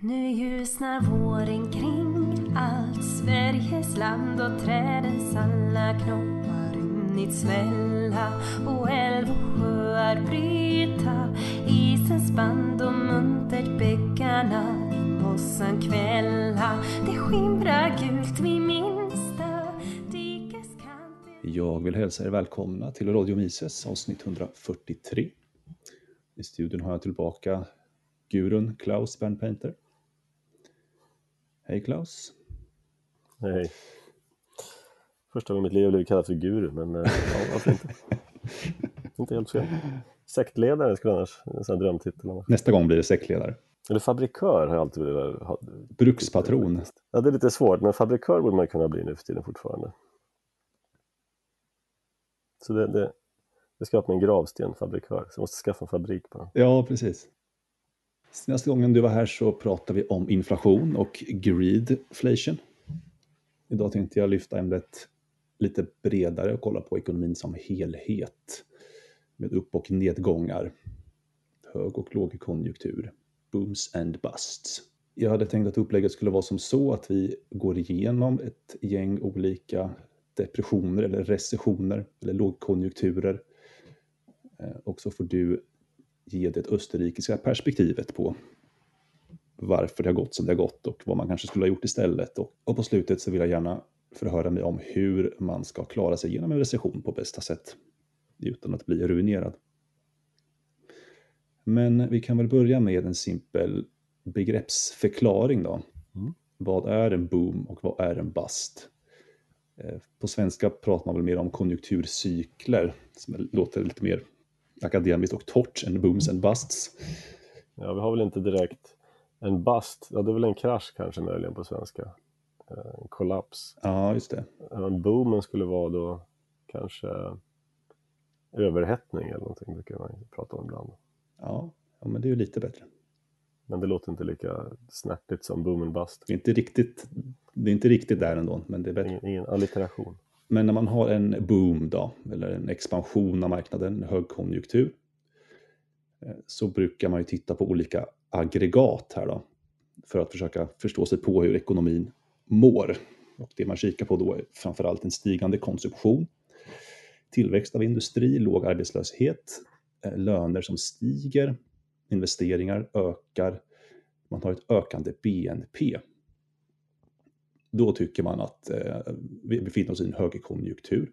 Nu ljusnar våren kring. Allt Sveriges land och trädens alla knoppar runnit svälla och älv och sjöar bryta. Isens band och muntert bäckarna i mossan kvälla. Det skimrar gult vid minsta dikeskant Jag vill hälsa er välkomna till Radio Mises avsnitt 143. I studion har jag tillbaka gurun Klaus Bernpainter. Hej Klaus. Nej. Första gången i mitt liv blev kallad för guru, men eh, ja, varför inte? inte helt fel. Sektledare skulle annars, en sån drömtitel. annars. Nästa gång blir det säckledare. Eller fabrikör har jag alltid velat ha. Brukspatron. Ja, det är lite svårt, men fabrikör borde man kunna bli nu för tiden fortfarande. Så det, det, det ska upp med en gravsten, fabrikör. Så jag måste skaffa en fabrik bara. Ja, precis. Senaste gången du var här så pratade vi om inflation och greedflation. Idag tänkte jag lyfta ämnet lite bredare och kolla på ekonomin som helhet. Med upp och nedgångar. Hög och lågkonjunktur. Booms and busts. Jag hade tänkt att upplägget skulle vara som så att vi går igenom ett gäng olika depressioner eller recessioner eller lågkonjunkturer. Eh, och så får du ge det österrikiska perspektivet på varför det har gått som det har gått och vad man kanske skulle ha gjort istället. Och, och på slutet så vill jag gärna förhöra mig om hur man ska klara sig genom en recession på bästa sätt utan att bli ruinerad. Men vi kan väl börja med en simpel begreppsförklaring då. Mm. Vad är en boom och vad är en bust? Eh, På svenska pratar man väl mer om konjunkturcykler som låter lite mer akademiskt och torrt än booms and busts. Ja, vi har väl inte direkt en bust, ja det är väl en krasch kanske möjligen på svenska. Eh, En kollaps. Ja, just det. En boomen skulle vara då kanske överhettning eller någonting brukar man prata om ibland. Ja, ja men det är ju lite bättre. Men det låter inte lika snärtigt som boom and bust. Det är inte riktigt, det är inte riktigt där ändå, men det är bättre. Ingen, ingen allitteration. Men när man har en boom då, eller en expansion av marknaden, en högkonjunktur, eh, så brukar man ju titta på olika aggregat här då, för att försöka förstå sig på hur ekonomin mår. Och det man kikar på då är framförallt en stigande konsumtion, tillväxt av industri, låg arbetslöshet, eh, löner som stiger, investeringar ökar, man har ett ökande BNP. Då tycker man att eh, vi befinner oss i en högkonjunktur.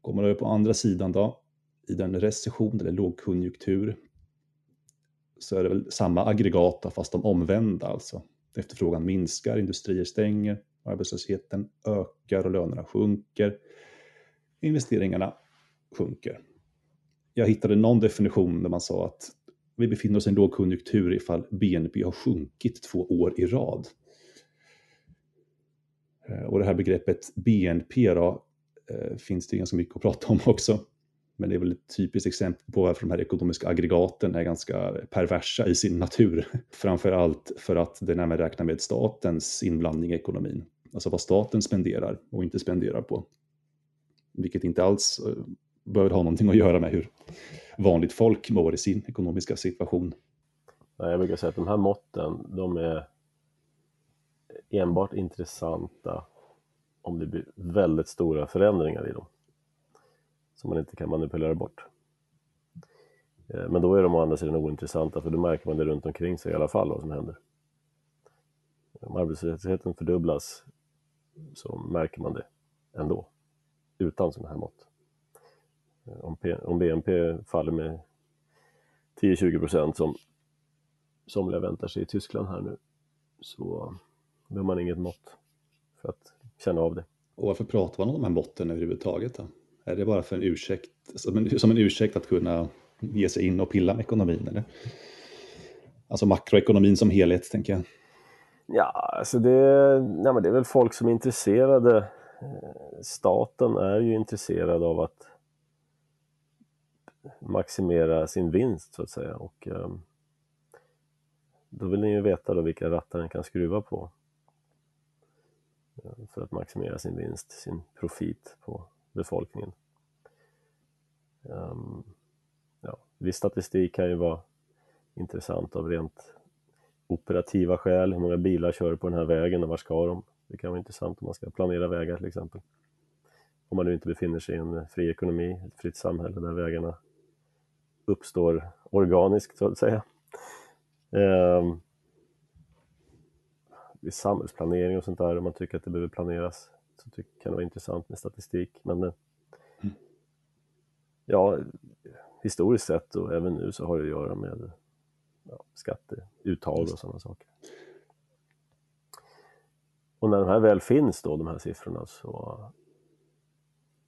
Går man över på andra sidan då, i den recession eller lågkonjunktur, så är det väl samma aggregat fast de omvända alltså. Efterfrågan minskar, industrier stänger, arbetslösheten ökar och lönerna sjunker. Investeringarna sjunker. Jag hittade någon definition där man sa att vi befinner oss i en lågkonjunktur ifall BNP har sjunkit två år i rad. Eh, och det här begreppet BNP då, eh, finns det ganska mycket att prata om också. Men det är väl ett typiskt exempel på varför de här ekonomiska aggregaten är ganska perversa i sin natur. Framför allt för att det även räknar med statens inblandning i ekonomin. Alltså vad staten spenderar och inte spenderar på. Vilket inte alls eh, behöver ha någonting att göra med hur vanligt folk mår i sin ekonomiska situation. Jag brukar säga att de här måtten, de är enbart intressanta om det blir väldigt stora förändringar i dem. Som man inte kan manipulera bort. Eh, men då är de å andra sidan ointressanta för då märker man det runt omkring sig i alla fall vad som händer. Om arbetslösheten fördubblas så märker man det ändå, utan sådana här mått. Eh, om, P- om BNP faller med 10-20 procent som somliga väntar sig i Tyskland här nu så behöver man inget mått för att känna av det. Och varför pratar man om de här måtten överhuvudtaget då? Är det bara för en ursäkt, som en, som en ursäkt att kunna ge sig in och pilla med ekonomin eller? Alltså makroekonomin som helhet tänker jag. Ja, alltså det, nej men det är väl folk som är intresserade. Staten är ju intresserad av att maximera sin vinst så att säga och ehm, då vill ni ju veta då vilka rattar den kan skruva på för att maximera sin vinst, sin profit på befolkningen. Um, ja, viss statistik kan ju vara intressant av rent operativa skäl, hur många bilar kör på den här vägen och var ska de? Det kan vara intressant om man ska planera vägar till exempel. Om man nu inte befinner sig i en fri ekonomi, ett fritt samhälle där vägarna uppstår organiskt så att säga. Um, i samhällsplanering och sånt där, om man tycker att det behöver planeras, så tycker, kan det vara intressant med statistik. Men mm. ja, historiskt sett och även nu så har det att göra med ja, skatteuttag och sådana saker. Och när de här väl finns då, de här siffrorna, så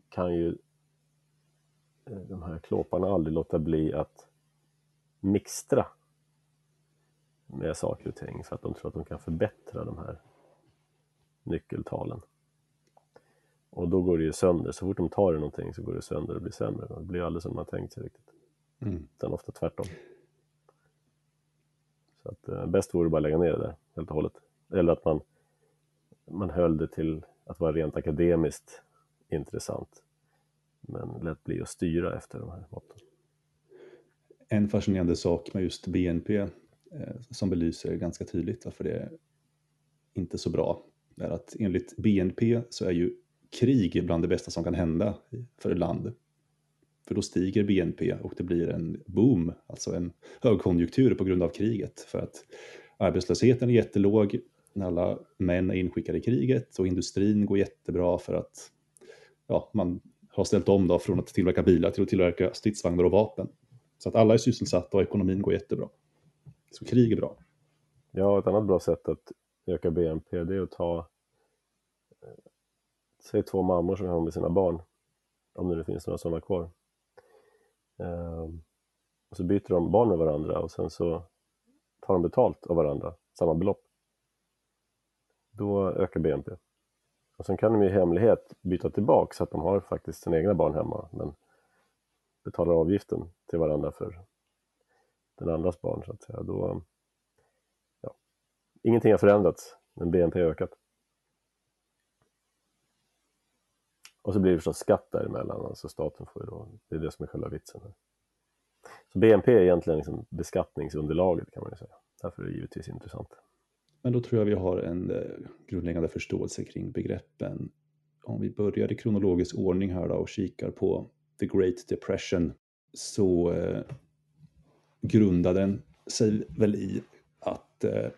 kan ju eh, de här klåparna aldrig låta bli att mixtra med saker och ting för att de tror att de kan förbättra de här nyckeltalen. Och då går det ju sönder, så fort de tar i någonting så går det sönder och blir sämre. Det blir aldrig som man tänkt sig riktigt. Mm. Utan ofta tvärtom. Så att eh, bäst vore bara att lägga ner det där helt och hållet. Eller att man, man höll det till att vara rent akademiskt intressant. Men lät bli att styra efter de här måtten. En fascinerande sak med just BNP Eh, som belyser ganska tydligt varför det är inte så bra är att enligt BNP så är ju krig bland det bästa som kan hända för ett land. För då stiger BNP och det blir en boom, alltså en högkonjunktur på grund av kriget. För att arbetslösheten är jättelåg när alla män är inskickade i kriget och industrin går jättebra för att ja, man har ställt om då från att tillverka bilar till att tillverka stridsvagnar och vapen. Så att alla är sysselsatta och ekonomin går jättebra. Så krig är bra. Ja, ett annat bra sätt att öka BNP det är att ta eh, säg två mammor som är hemma med sina barn, om det nu finns några sådana kvar. Ehm, och så byter de barn med varandra och sen så tar de betalt av varandra, samma belopp. Då ökar BNP. Och sen kan de i hemlighet byta tillbaka så att de har faktiskt sina egna barn hemma men betalar avgiften till varandra för den andras barn så att säga. Då, ja, ingenting har förändrats men BNP har ökat. Och så blir det förstås skatt däremellan, alltså staten får ju då, det är det som är själva vitsen. Här. Så BNP är egentligen liksom beskattningsunderlaget kan man ju säga. Därför är det givetvis intressant. Men då tror jag vi har en eh, grundläggande förståelse kring begreppen. Om vi börjar i kronologisk ordning här då och kikar på The Great Depression så eh, grundade den sig väl i att eh,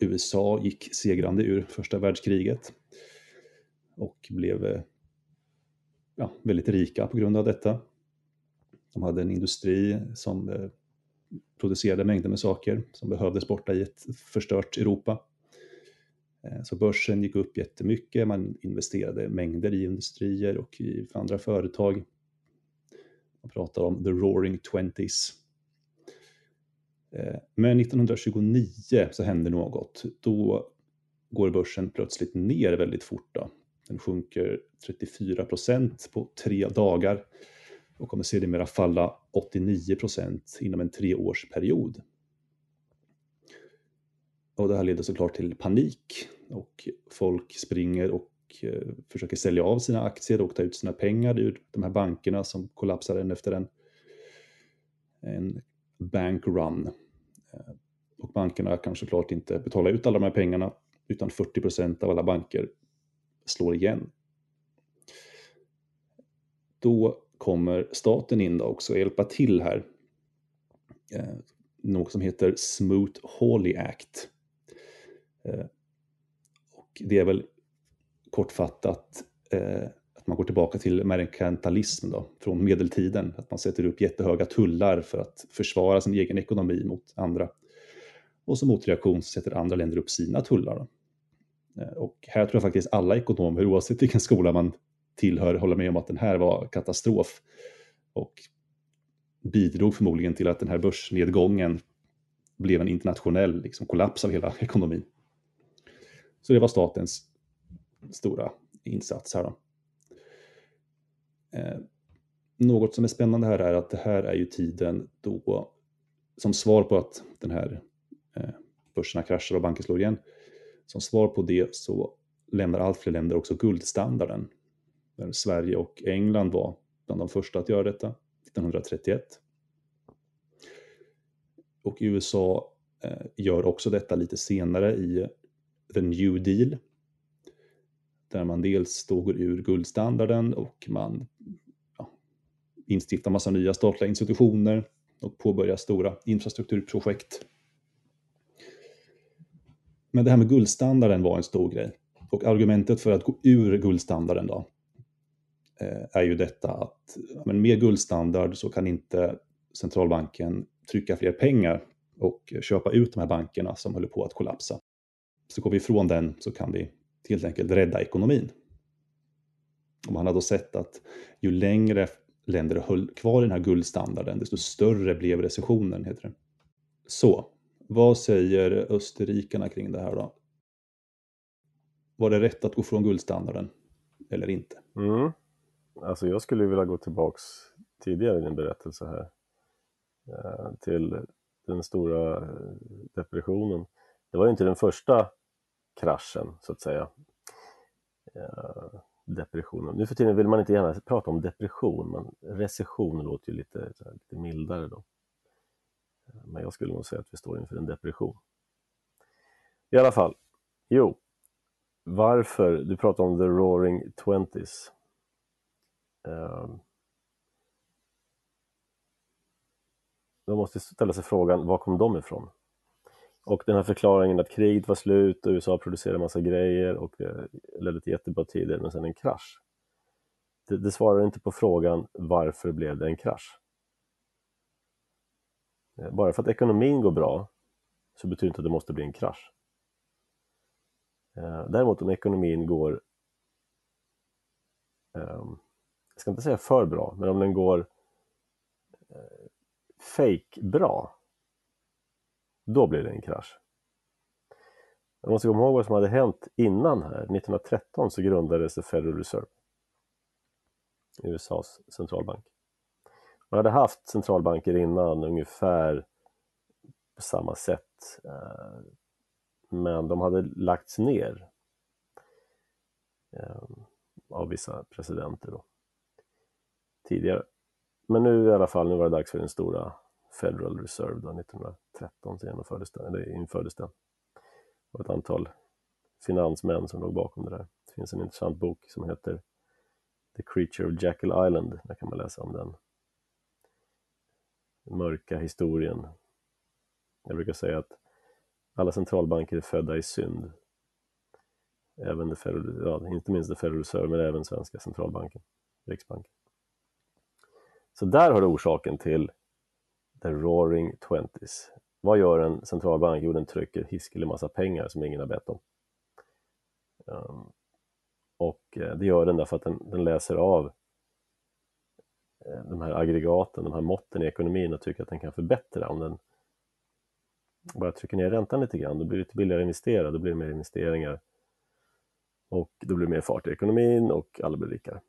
USA gick segrande ur första världskriget och blev eh, ja, väldigt rika på grund av detta. De hade en industri som eh, producerade mängder med saker som behövdes borta i ett förstört Europa. Eh, så börsen gick upp jättemycket, man investerade mängder i industrier och i andra företag. Man pratar om the roaring twenties. Eh, men 1929 så händer något. Då går börsen plötsligt ner väldigt fort. Då. Den sjunker 34 procent på tre dagar och kommer sedermera falla 89 procent inom en treårsperiod. Och det här leder såklart till panik och folk springer och eh, försöker sälja av sina aktier och ta ut sina pengar ur de här bankerna som kollapsar en efter en, en bank run. Eh, och bankerna kan såklart inte betala ut alla de här pengarna utan 40 procent av alla banker slår igen. Då kommer staten in då också och hjälpa till här. Eh, något som heter Smooth Hawley Act. Eh, och det är väl kortfattat eh, att man går tillbaka till merkantilism då, från medeltiden. Att man sätter upp jättehöga tullar för att försvara sin egen ekonomi mot andra. Och som motreaktion så sätter andra länder upp sina tullar. Då. Eh, och här tror jag faktiskt alla ekonomer, oavsett vilken skola man tillhör, håller med om att den här var katastrof. Och bidrog förmodligen till att den här börsnedgången blev en internationell liksom, kollaps av hela ekonomin. Så det var statens stora insats här. Då. Eh, något som är spännande här är att det här är ju tiden då, som svar på att den här eh, börserna kraschar och banker slår igen, som svar på det så lämnar allt fler länder också guldstandarden. Där Sverige och England var bland de första att göra detta 1931. Och USA eh, gör också detta lite senare i The New Deal. Där man dels då går ur guldstandarden och man instifta massa nya statliga institutioner och påbörja stora infrastrukturprojekt. Men det här med guldstandarden var en stor grej. Och argumentet för att gå ur guldstandarden då eh, är ju detta att men med guldstandard så kan inte centralbanken trycka fler pengar och köpa ut de här bankerna som håller på att kollapsa. Så går vi ifrån den så kan vi helt enkelt rädda ekonomin. Och man har då sett att ju längre länder höll kvar den här guldstandarden, desto större blev recessionen. Heter det. Så, vad säger österrikarna kring det här då? Var det rätt att gå från guldstandarden eller inte? Mm. Alltså jag skulle vilja gå tillbaks tidigare i din berättelse här eh, till den stora eh, depressionen. Det var ju inte den första kraschen så att säga. Eh, Depressionen. Nu för tiden vill man inte gärna prata om depression, men recession låter ju lite, lite mildare då. Men jag skulle nog säga att vi står inför en depression. I alla fall, jo, varför, du pratar om the roaring twenties. Ehm. Man måste ställa sig frågan, var kom de ifrån? Och den här förklaringen att kriget var slut och USA producerade massa grejer och det ledde till jättebra tider, men sen en krasch. Det, det svarar inte på frågan varför blev det en krasch? Eh, bara för att ekonomin går bra så betyder det inte att det måste bli en krasch. Eh, däremot om ekonomin går, ehm, jag ska inte säga för bra, men om den går fake bra då blir det en krasch. Jag måste komma ihåg vad som hade hänt innan här. 1913 så grundades The Federal Reserve, USAs centralbank. Man hade haft centralbanker innan ungefär på samma sätt, eh, men de hade lagts ner eh, av vissa presidenter då, tidigare. Men nu i alla fall, nu var det dags för den stora Federal Reserve då, 1913 så genomfördes den, eller infördes den. Det ett antal finansmän som låg bakom det där. Det finns en intressant bok som heter The Creature of Jackal Island, där kan man läsa om den mörka historien. Jag brukar säga att alla centralbanker är födda i synd. Även det Federal, ja, inte minst det Federal Reserve, men även svenska centralbanken, Riksbanken. Så där har du orsaken till The Roaring Twenties. Vad gör en centralbank? Jo, den trycker hiskelig massa pengar som ingen har bett om. Um, och eh, det gör den därför att den, den läser av eh, de här aggregaten, de här måtten i ekonomin och tycker att den kan förbättra om den bara trycker ner räntan lite grann. Då blir det lite billigare att investera, då blir det mer investeringar och då blir det mer fart i ekonomin och alla blir rikare.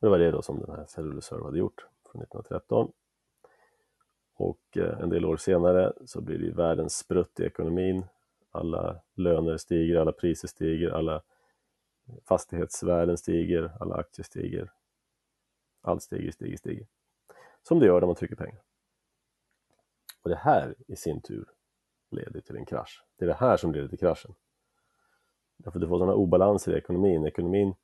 Det var det då som den här Federal Reserve hade gjort från 1913 och eh, en del år senare så blir det världens sprutt i ekonomin. Alla löner stiger, alla priser stiger, alla fastighetsvärden stiger, alla aktier stiger. Allt stiger, stiger, stiger. Som det gör när man trycker pengar. Och det här i sin tur leder till en krasch. Det är det här som leder till kraschen. Därför du får sådana obalanser i ekonomin. Ekonomin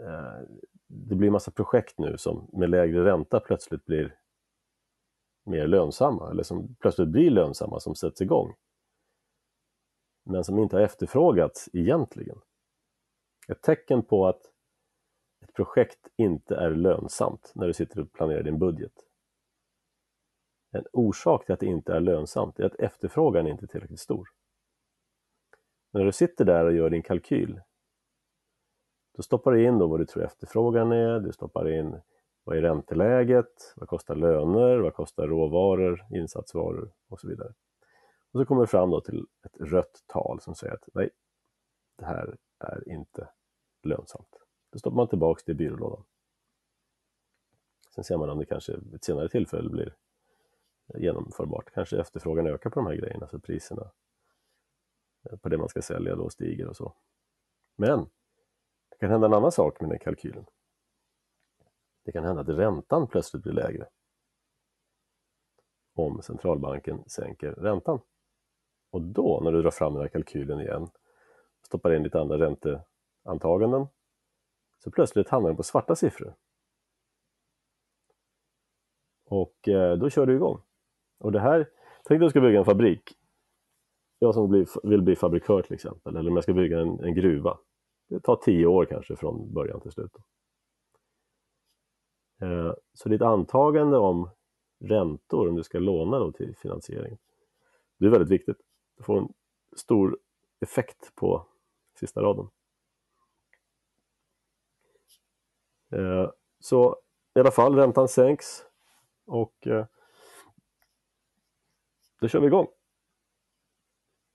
eh, det blir massa projekt nu som med lägre ränta plötsligt blir mer lönsamma eller som plötsligt blir lönsamma som sätts igång. Men som inte har efterfrågats egentligen. Ett tecken på att ett projekt inte är lönsamt när du sitter och planerar din budget. En orsak till att det inte är lönsamt är att efterfrågan inte är tillräckligt stor. När du sitter där och gör din kalkyl, då stoppar du in då vad du tror efterfrågan är, du stoppar in vad är ränteläget? Vad kostar löner? Vad kostar råvaror, insatsvaror och så vidare. Och så kommer vi fram då till ett rött tal som säger att nej, det här är inte lönsamt. Då stoppar man tillbaks det i byrålådan. Sen ser man om det kanske vid ett senare tillfälle blir genomförbart. Kanske efterfrågan ökar på de här grejerna så priserna på det man ska sälja då stiger och så. Men det kan hända en annan sak med den kalkylen. Det kan hända att räntan plötsligt blir lägre. om centralbanken sänker räntan. Och då, när du drar fram den här kalkylen igen, stoppar in lite andra ränteantaganden, så plötsligt hamnar den på svarta siffror. Och eh, då kör du igång. Och det här, tänk dig att du ska bygga en fabrik. Jag som vill bli fabrikör till exempel, eller om jag ska bygga en, en gruva. Det tar tio år kanske från början till slut. Eh, så ditt antagande om räntor, om du ska låna då till finansiering, det är väldigt viktigt. Du får en stor effekt på sista raden. Eh, så i alla fall, räntan sänks och eh, då kör vi igång.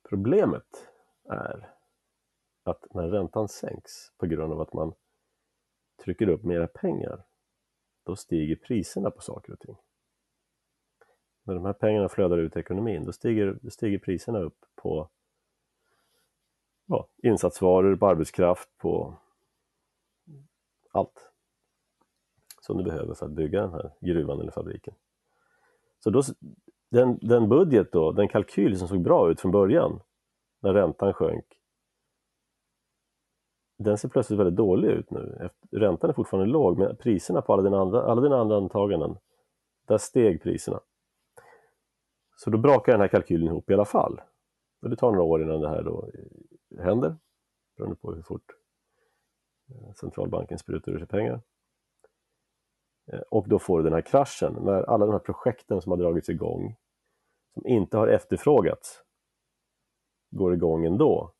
Problemet är att när räntan sänks på grund av att man trycker upp mera pengar, då stiger priserna på saker och ting. När de här pengarna flödar ut i ekonomin, då stiger, då stiger priserna upp på ja, insatsvaror, på arbetskraft, på allt som du behöver för att bygga den här gruvan eller fabriken. Så då, den, den budget då, den kalkyl som såg bra ut från början, när räntan sjönk, den ser plötsligt väldigt dålig ut nu. Räntan är fortfarande låg, men priserna på alla dina andra, alla dina andra antaganden, där steg priserna. Så då brakar den här kalkylen ihop i alla fall. Och det tar några år innan det här då eh, händer, beroende på hur fort eh, centralbanken sprutar ur sig pengar. Eh, och då får du den här kraschen när alla de här projekten som har dragits igång, som inte har efterfrågats, går igång ändå.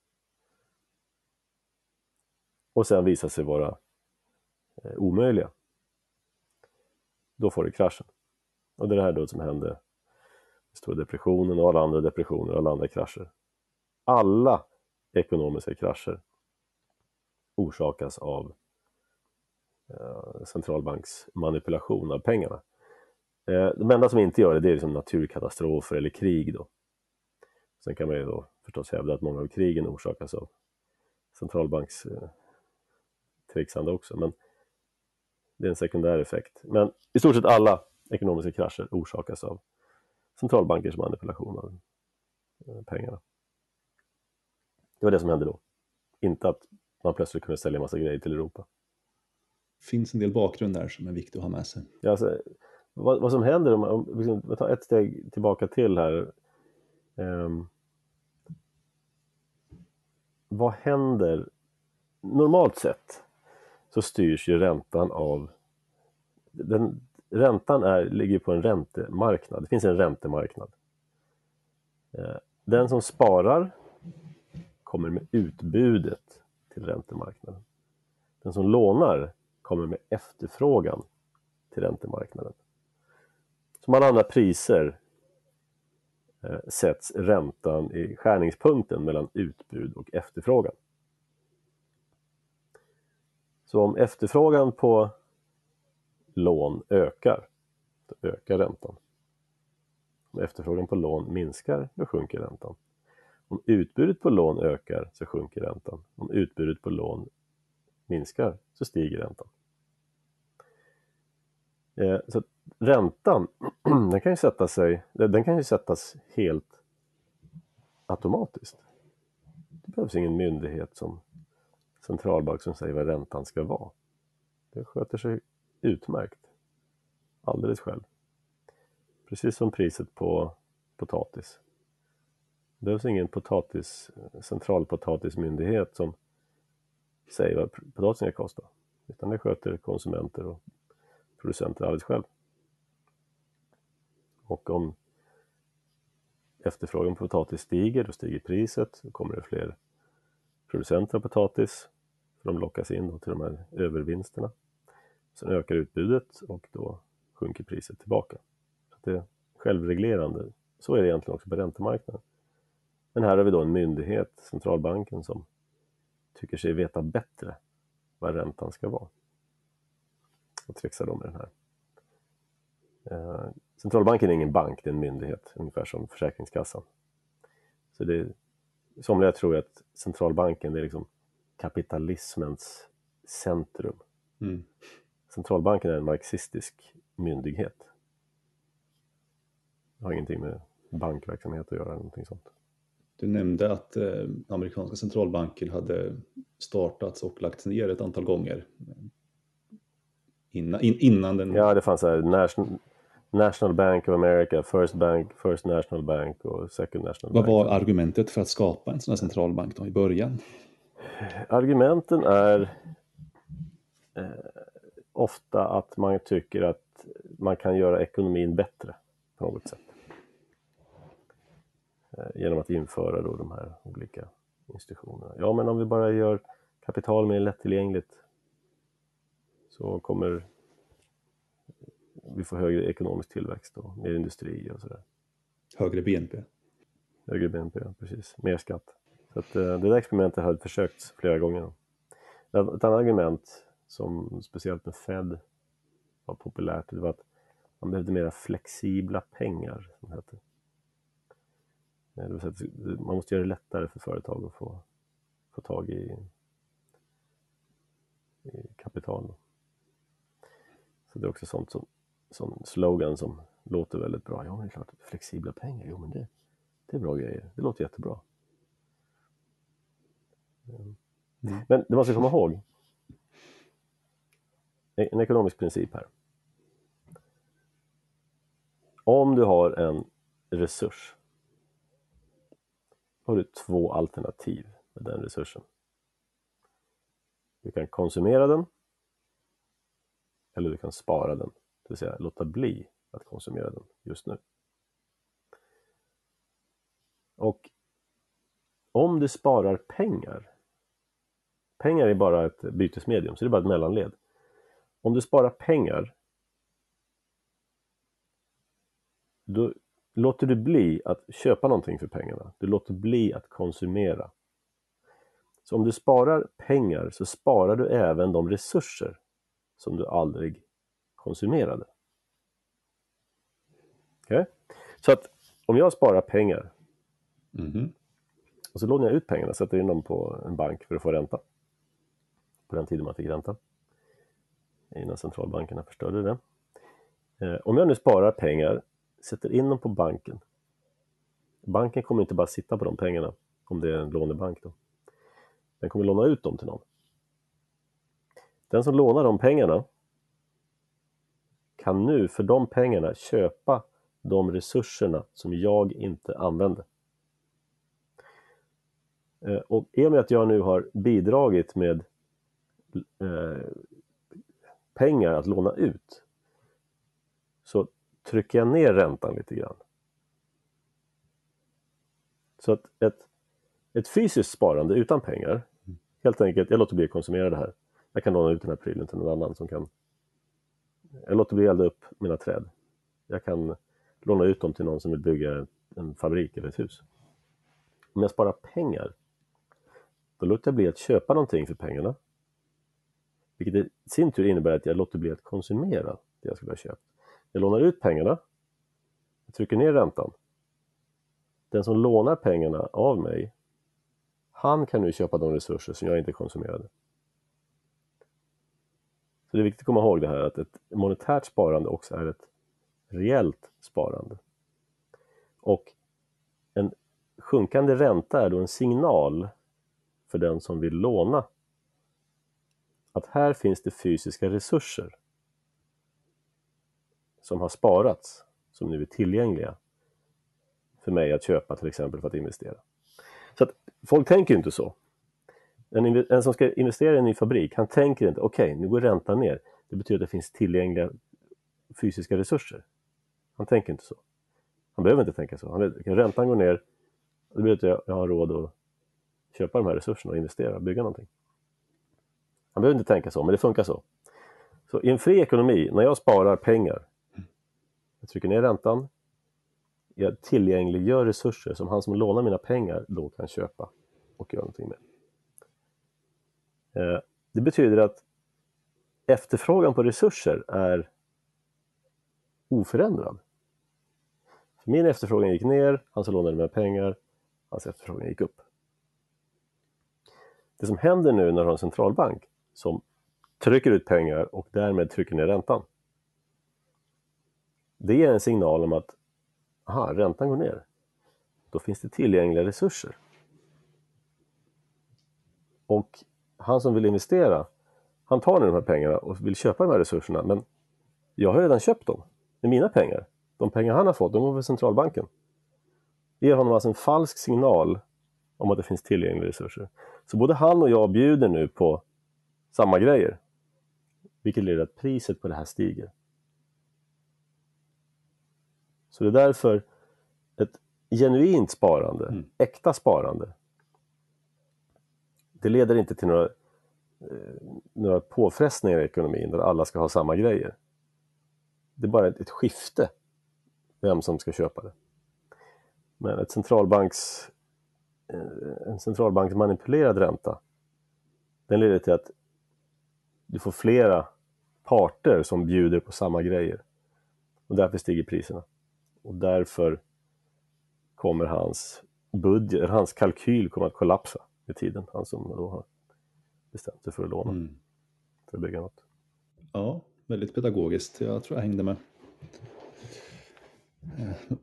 Och sen visar sig vara eh, omöjliga. Då får du kraschen. Och det är det här då som hände stora depressionen och alla andra depressioner och alla andra krascher. Alla ekonomiska krascher orsakas av eh, centralbanksmanipulation av pengarna. Eh, de enda som inte gör det, det är liksom naturkatastrofer eller krig då. Sen kan man ju då förstås hävda att många av krigen orsakas av centralbanks trixande också, men det är en sekundär effekt. Men i stort sett alla ekonomiska krascher orsakas av centralbankers manipulation av eh, pengarna. Det var det som hände då. Inte att man plötsligt kunde sälja massa grejer till Europa. Det finns en del bakgrund där som är viktig att ha med sig. Ja, alltså, vad, vad, som händer, om, om liksom, vi tar ett steg tillbaka till här. Um, vad händer? Normalt sett så styrs ju räntan av den, räntan är, ligger på en räntemarknad. Det finns en räntemarknad. Eh, den som sparar kommer med utbudet till räntemarknaden. Den som lånar kommer med efterfrågan till räntemarknaden. Som alla andra priser eh, sätts räntan i skärningspunkten mellan utbud och efterfrågan. Så om efterfrågan på lån ökar, då ökar räntan. Om efterfrågan på lån minskar, då sjunker räntan. Om utbudet på lån ökar så sjunker räntan. Om utbudet på lån minskar så stiger räntan. Eh, så räntan, den kan ju sätta sig, den kan ju sättas helt automatiskt. Det behövs ingen myndighet som centralbank som säger vad räntan ska vara. Det sköter sig utmärkt. Alldeles själv. Precis som priset på potatis. Det behövs ingen potatis, centralpotatismyndighet som säger vad potatisen ska kosta. Utan det sköter konsumenter och producenter alldeles själv. Och om efterfrågan på potatis stiger, då stiger priset, då kommer det fler producenter av potatis, de lockas in till de här övervinsterna. Sen ökar utbudet och då sjunker priset tillbaka. Så det är självreglerande. Så är det egentligen också på räntemarknaden. Men här har vi då en myndighet, centralbanken, som tycker sig veta bättre vad räntan ska vara. Och trixar då med den här. Eh, centralbanken är ingen bank, det är en myndighet, ungefär som Försäkringskassan. Så det, somliga tror att centralbanken det är liksom kapitalismens centrum. Mm. Centralbanken är en marxistisk myndighet. Det har ingenting med bankverksamhet att göra eller någonting sånt. Du nämnde att eh, amerikanska centralbanker hade startats och lagts ner ett antal gånger. Innan, in, innan den... Ja, det fanns här National, National Bank of America, First Bank, First National Bank och Second National Vad Bank. var argumentet för att skapa en sån här centralbank då i början? Argumenten är eh, ofta att man tycker att man kan göra ekonomin bättre på något sätt. Eh, genom att införa då de här olika institutionerna. Ja, men om vi bara gör kapital mer lättillgängligt så kommer vi få högre ekonomisk tillväxt och mer industri och sådär. Högre BNP? Högre BNP, precis. Mer skatt. Så att, eh, det där experimentet har försökt flera gånger. Ett annat argument som speciellt med Fed var populärt, det var att man behövde mera flexibla pengar, som det heter. Eh, det vill säga att man måste göra det lättare för företag att få, få tag i, i kapital. Så det är också sånt som, som slogan som låter väldigt bra. Ja, men det är klart, flexibla pengar, jo men det, det är bra grejer. Det låter jättebra. Mm. Men det man ska komma ihåg, en ekonomisk princip här. Om du har en resurs har du två alternativ med den resursen. Du kan konsumera den eller du kan spara den, det vill säga låta bli att konsumera den just nu. Och om du sparar pengar, pengar är bara ett bytesmedium, så det är bara ett mellanled. Om du sparar pengar, då låter du bli att köpa någonting för pengarna. Du låter bli att konsumera. Så om du sparar pengar så sparar du även de resurser som du aldrig konsumerade. Okej? Okay? Så att om jag sparar pengar Mhm. och så lånar jag ut pengarna, sätter in dem på en bank för att få ränta. På den tiden man fick ränta. Innan centralbankerna förstörde det. Eh, om jag nu sparar pengar, sätter in dem på banken. Banken kommer inte bara sitta på de pengarna, om det är en lånebank då. Den kommer låna ut dem till någon. Den som lånar de pengarna kan nu för de pengarna köpa de resurserna som jag inte använde. Eh, och i och med att jag nu har bidragit med eh, pengar att låna ut så trycker jag ner räntan lite grann. Så att ett, ett fysiskt sparande utan pengar, helt enkelt, jag låter bli att konsumera det här. Jag kan låna ut den här prylen till någon annan som kan... Jag låter bli att elda upp mina träd. Jag kan låna ut dem till någon som vill bygga en fabrik eller ett hus. Om jag sparar pengar, då låter jag bli att köpa någonting för pengarna. Vilket i sin tur innebär att jag låter bli att konsumera det jag skulle ha köpt. Jag lånar ut pengarna, jag trycker ner räntan. Den som lånar pengarna av mig, han kan nu köpa de resurser som jag inte konsumerade. Så det är viktigt att komma ihåg det här att ett monetärt sparande också är ett reellt sparande. Och en sjunkande ränta är då en signal för den som vill låna att här finns det fysiska resurser som har sparats, som nu är tillgängliga för mig att köpa till exempel för att investera. Så att folk tänker inte så. En, en som ska investera i en ny fabrik, han tänker inte okej, okay, nu går räntan ner. Det betyder att det finns tillgängliga fysiska resurser. Han tänker inte så. Han behöver inte tänka så. Han vet, räntan går ner, det betyder att jag, jag har råd att köpa de här resurserna och investera, bygga någonting. Han behöver inte tänka så, men det funkar så. Så i en fri ekonomi, när jag sparar pengar, jag trycker ner räntan, jag tillgängliggör resurser som han som lånar mina pengar då kan köpa och göra någonting med. Eh, det betyder att efterfrågan på resurser är oförändrad. Min efterfrågan gick ner, han som lånade mina pengar, hans efterfrågan gick upp. Det som händer nu när du har en centralbank som trycker ut pengar och därmed trycker ner räntan. Det är en signal om att aha, räntan går ner. Då finns det tillgängliga resurser. Och han som vill investera, han tar nu de här pengarna och vill köpa de här resurserna, men jag har redan köpt dem med mina pengar. De pengar han har fått, de går till centralbanken. Det Ger honom alltså en falsk signal om att det finns tillgängliga resurser. Så både han och jag bjuder nu på samma grejer, vilket leder att priset på det här stiger. Så det är därför ett genuint sparande, mm. äkta sparande, det leder inte till några, eh, några påfrestningar i ekonomin där alla ska ha samma grejer. Det är bara ett, ett skifte vem som ska köpa det. Men ett centralbanks, eh, en centralbanks manipulerad ränta, den leder till att du får flera parter som bjuder på samma grejer. Och därför stiger priserna. Och därför kommer hans budget, hans kalkyl kommer att kollapsa i tiden, han som då har bestämt sig för att låna mm. för att bygga något. Ja, väldigt pedagogiskt. Jag tror jag hängde med.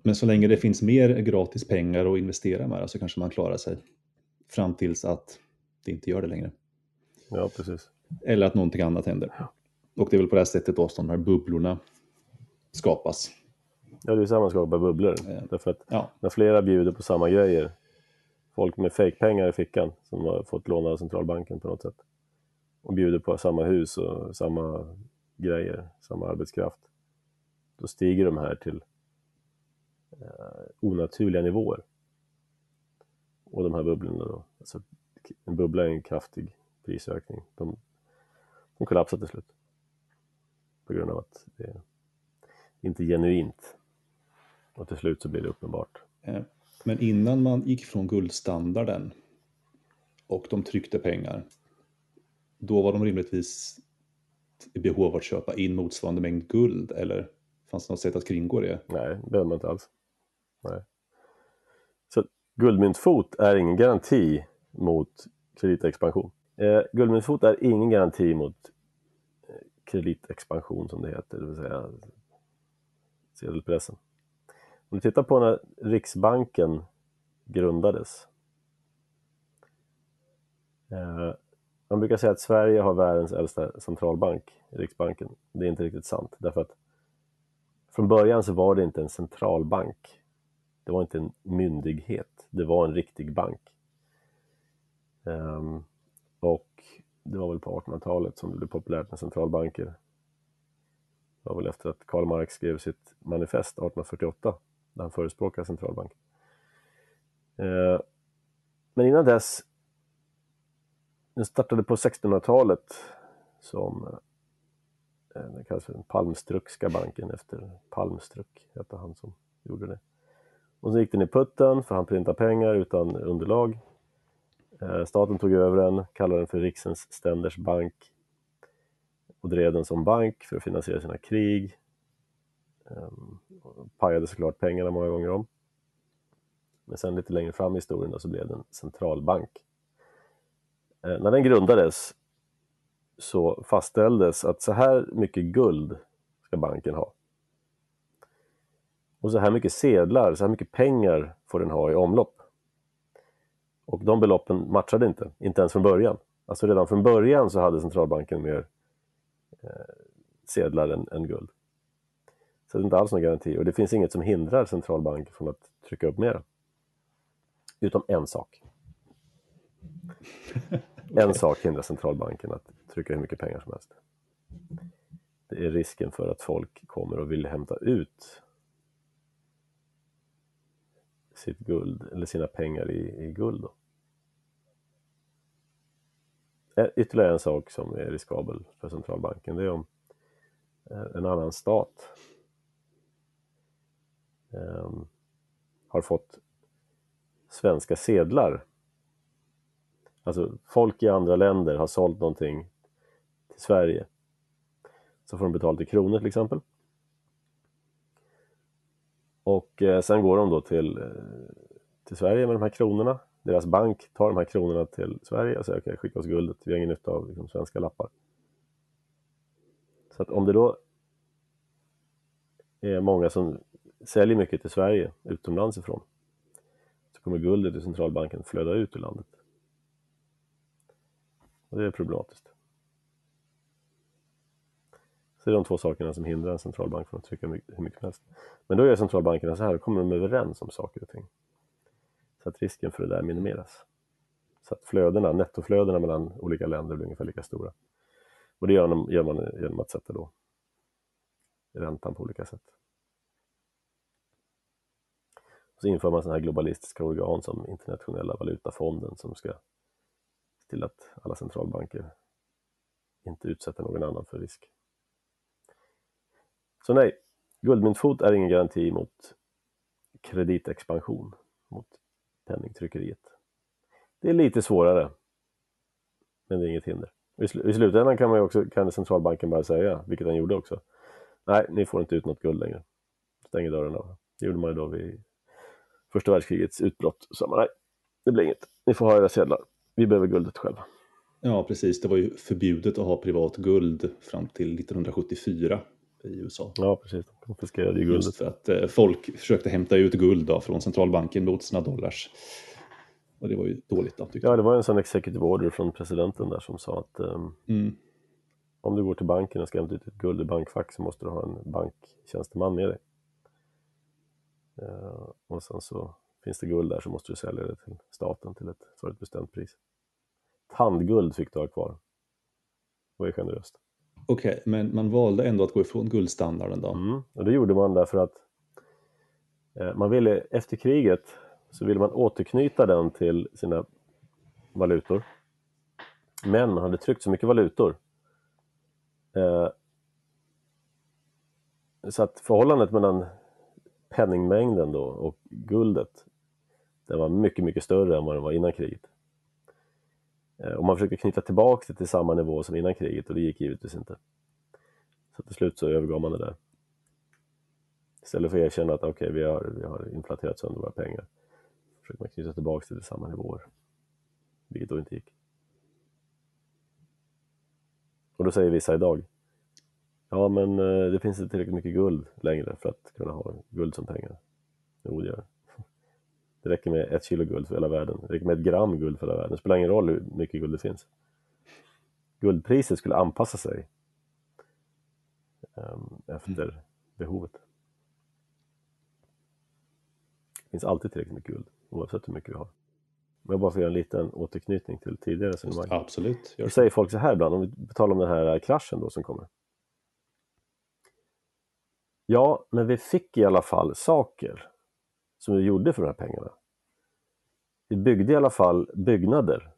Men så länge det finns mer gratis pengar att investera med så kanske man klarar sig fram tills att det inte gör det längre. Ja, precis. Eller att någonting annat händer. Och det är väl på det här sättet då som de här bubblorna skapas. Ja, det är så man skapar bubblor. Ja. Därför att ja. när flera bjuder på samma grejer, folk med fejkpengar i fickan som har fått låna av centralbanken på något sätt och bjuder på samma hus och samma grejer, samma arbetskraft, då stiger de här till eh, onaturliga nivåer. Och de här bubblorna då, alltså en bubbla är en kraftig prisökning, de, de kollapsar till slut. På grund av att det är inte genuint. Och till slut så blir det uppenbart. Eh, men innan man gick från guldstandarden och de tryckte pengar, då var de rimligtvis i behov av att köpa in motsvarande mängd guld, eller fanns det något sätt att kringgå det? Nej, det behöver man inte alls. Nej. Så guldmyntfot är ingen garanti mot kreditexpansion. Eh, guldmyntfot är ingen garanti mot kreditexpansion som det heter, det vill säga sedelpressen. Om du tittar på när Riksbanken grundades. Eh, man brukar säga att Sverige har världens äldsta centralbank, Riksbanken. Det är inte riktigt sant därför att från början så var det inte en centralbank. Det var inte en myndighet, det var en riktig bank. Ehm, och det var väl på 1800-talet som det blev populärt med centralbanker. Det var väl efter att Karl Marx skrev sitt manifest 1848 där han förespråkar centralbank. Eh, men innan dess, den startade på 1600-talet som eh, den kallas för den Palmstruckska banken efter Palmstruck, hette han som gjorde det. Och så gick den i putten för han printade pengar utan underlag. Eh, staten tog över den, kallade den för Riksens ständers bank och drev den som bank för att finansiera sina krig. Um, pajade såklart pengarna många gånger om. Men sen lite längre fram i historien så blev den centralbank. Eh, när den grundades så fastställdes att så här mycket guld ska banken ha. Och så här mycket sedlar, så här mycket pengar får den ha i omlopp. Och de beloppen matchade inte, inte ens från början. Alltså redan från början så hade centralbanken mer eh, sedlar än, än, guld. Så det är inte alls någon garanti och det finns inget som hindrar centralbanken från att trycka upp mer. Utom en sak. En sak hindrar centralbanken att trycka hur mycket pengar som helst. Det är risken för att folk kommer och vill hämta ut sitt guld eller sina pengar i, i guld. Då. Eh, ytterligare en sak som är riskabel för centralbanken det är om eh, en annan stat ehm, har fått svenska sedlar. Alltså folk i andra länder har sålt någonting till Sverige. Så får de betalt i kronor till exempel. Och eh, sen går de då till, till Sverige med de här kronorna. Deras bank tar de här kronorna till Sverige och säger okej, okay, skicka oss guldet, vi har ingen nytta av liksom, svenska lappar. Så att om det då är många som säljer mycket till Sverige utomlands ifrån så kommer guldet i centralbanken flöda ut ur landet. Och det är problematiskt. Så det är de två sakerna som hindrar en centralbank från att trycka hur mycket som helst. Men då gör centralbankerna så här, då kommer de överens om saker och ting. Så att risken för det där minimeras. Så att flödena, nettoflödena mellan olika länder blir ungefär lika stora. Och det gör man, genom att sätta då räntan på olika sätt. Så inför man sådana här globalistiska organ som Internationella valutafonden som ska se till att alla centralbanker inte utsätter någon annan för risk. Så nej, guldmyntfot är ingen garanti mot kreditexpansion, mot penningtryckeriet. Det är lite svårare, men det är inget hinder. I, sl I slutändan kan, man också, kan centralbanken bara säga, vilket den gjorde också, nej, ni får inte ut något guld längre. Stänger dörrarna. Det gjorde man ju då vid första världskrigets utbrott. Så sa man, nej, det blir inget. Ni får ha era sedlar. Vi behöver guldet själva. Ja, precis. Det var ju förbjudet att ha privat guld fram till 1974 i USA. Ja, precis. De konfiskerade ju guldet. Just för att eh, folk försökte hämta ut guld då, från centralbanken mot sina dollars. Och det var ju dåligt då, Ja, det var en sån executive order från presidenten där som sa att um, mm. om du går till banken och ska hämta ut ett guld i bankfack så måste du ha en banktjänsteman med dig. Uh, och sen så finns det guld där så måste du sälja det till staten till ett, för ett bestämt pris. Tandguld fick du ha kvar. Det var ju generöst. Okej, okay, men man valde ändå att gå ifrån guldstandarden då? Mm, och det gjorde man därför att eh, man ville efter kriget så ville man återknyta den till sina valutor. Men man hade tryckt så mycket valutor eh, så att förhållandet mellan penningmängden då och guldet den var mycket, mycket större än vad den var innan kriget. Eh, och man försökte knyta tillbaka det till samma nivå som innan kriget och det gick givetvis inte. Så till slut så övergav man det där. Istället för att erkänna att okej, okay, vi, har, vi har inflaterat sönder våra pengar försöker man knyta tillbaka det till samma nivåer. Vilket då inte gick. Och då säger vissa idag Ja men eh, det finns inte tillräckligt mycket guld längre för att kunna ha guld som pengar. Jo det gör det. räcker med ett kilo guld för hela världen. Det räcker med ett gram guld för hela världen. Det spelar ingen roll hur mycket guld det finns. Guldpriset skulle anpassa sig um, efter mm. behovet. Det finns alltid tillräckligt mycket guld oavsett hur mycket vi har. Men jag bara får göra en liten återknytning till tidigare resonemang. Absolut. Då säger folk så här ibland, om vi talar om den här kraschen då som kommer. Ja, men vi fick i alla fall saker som vi gjorde för de här pengarna. Vi byggde i alla fall byggnader.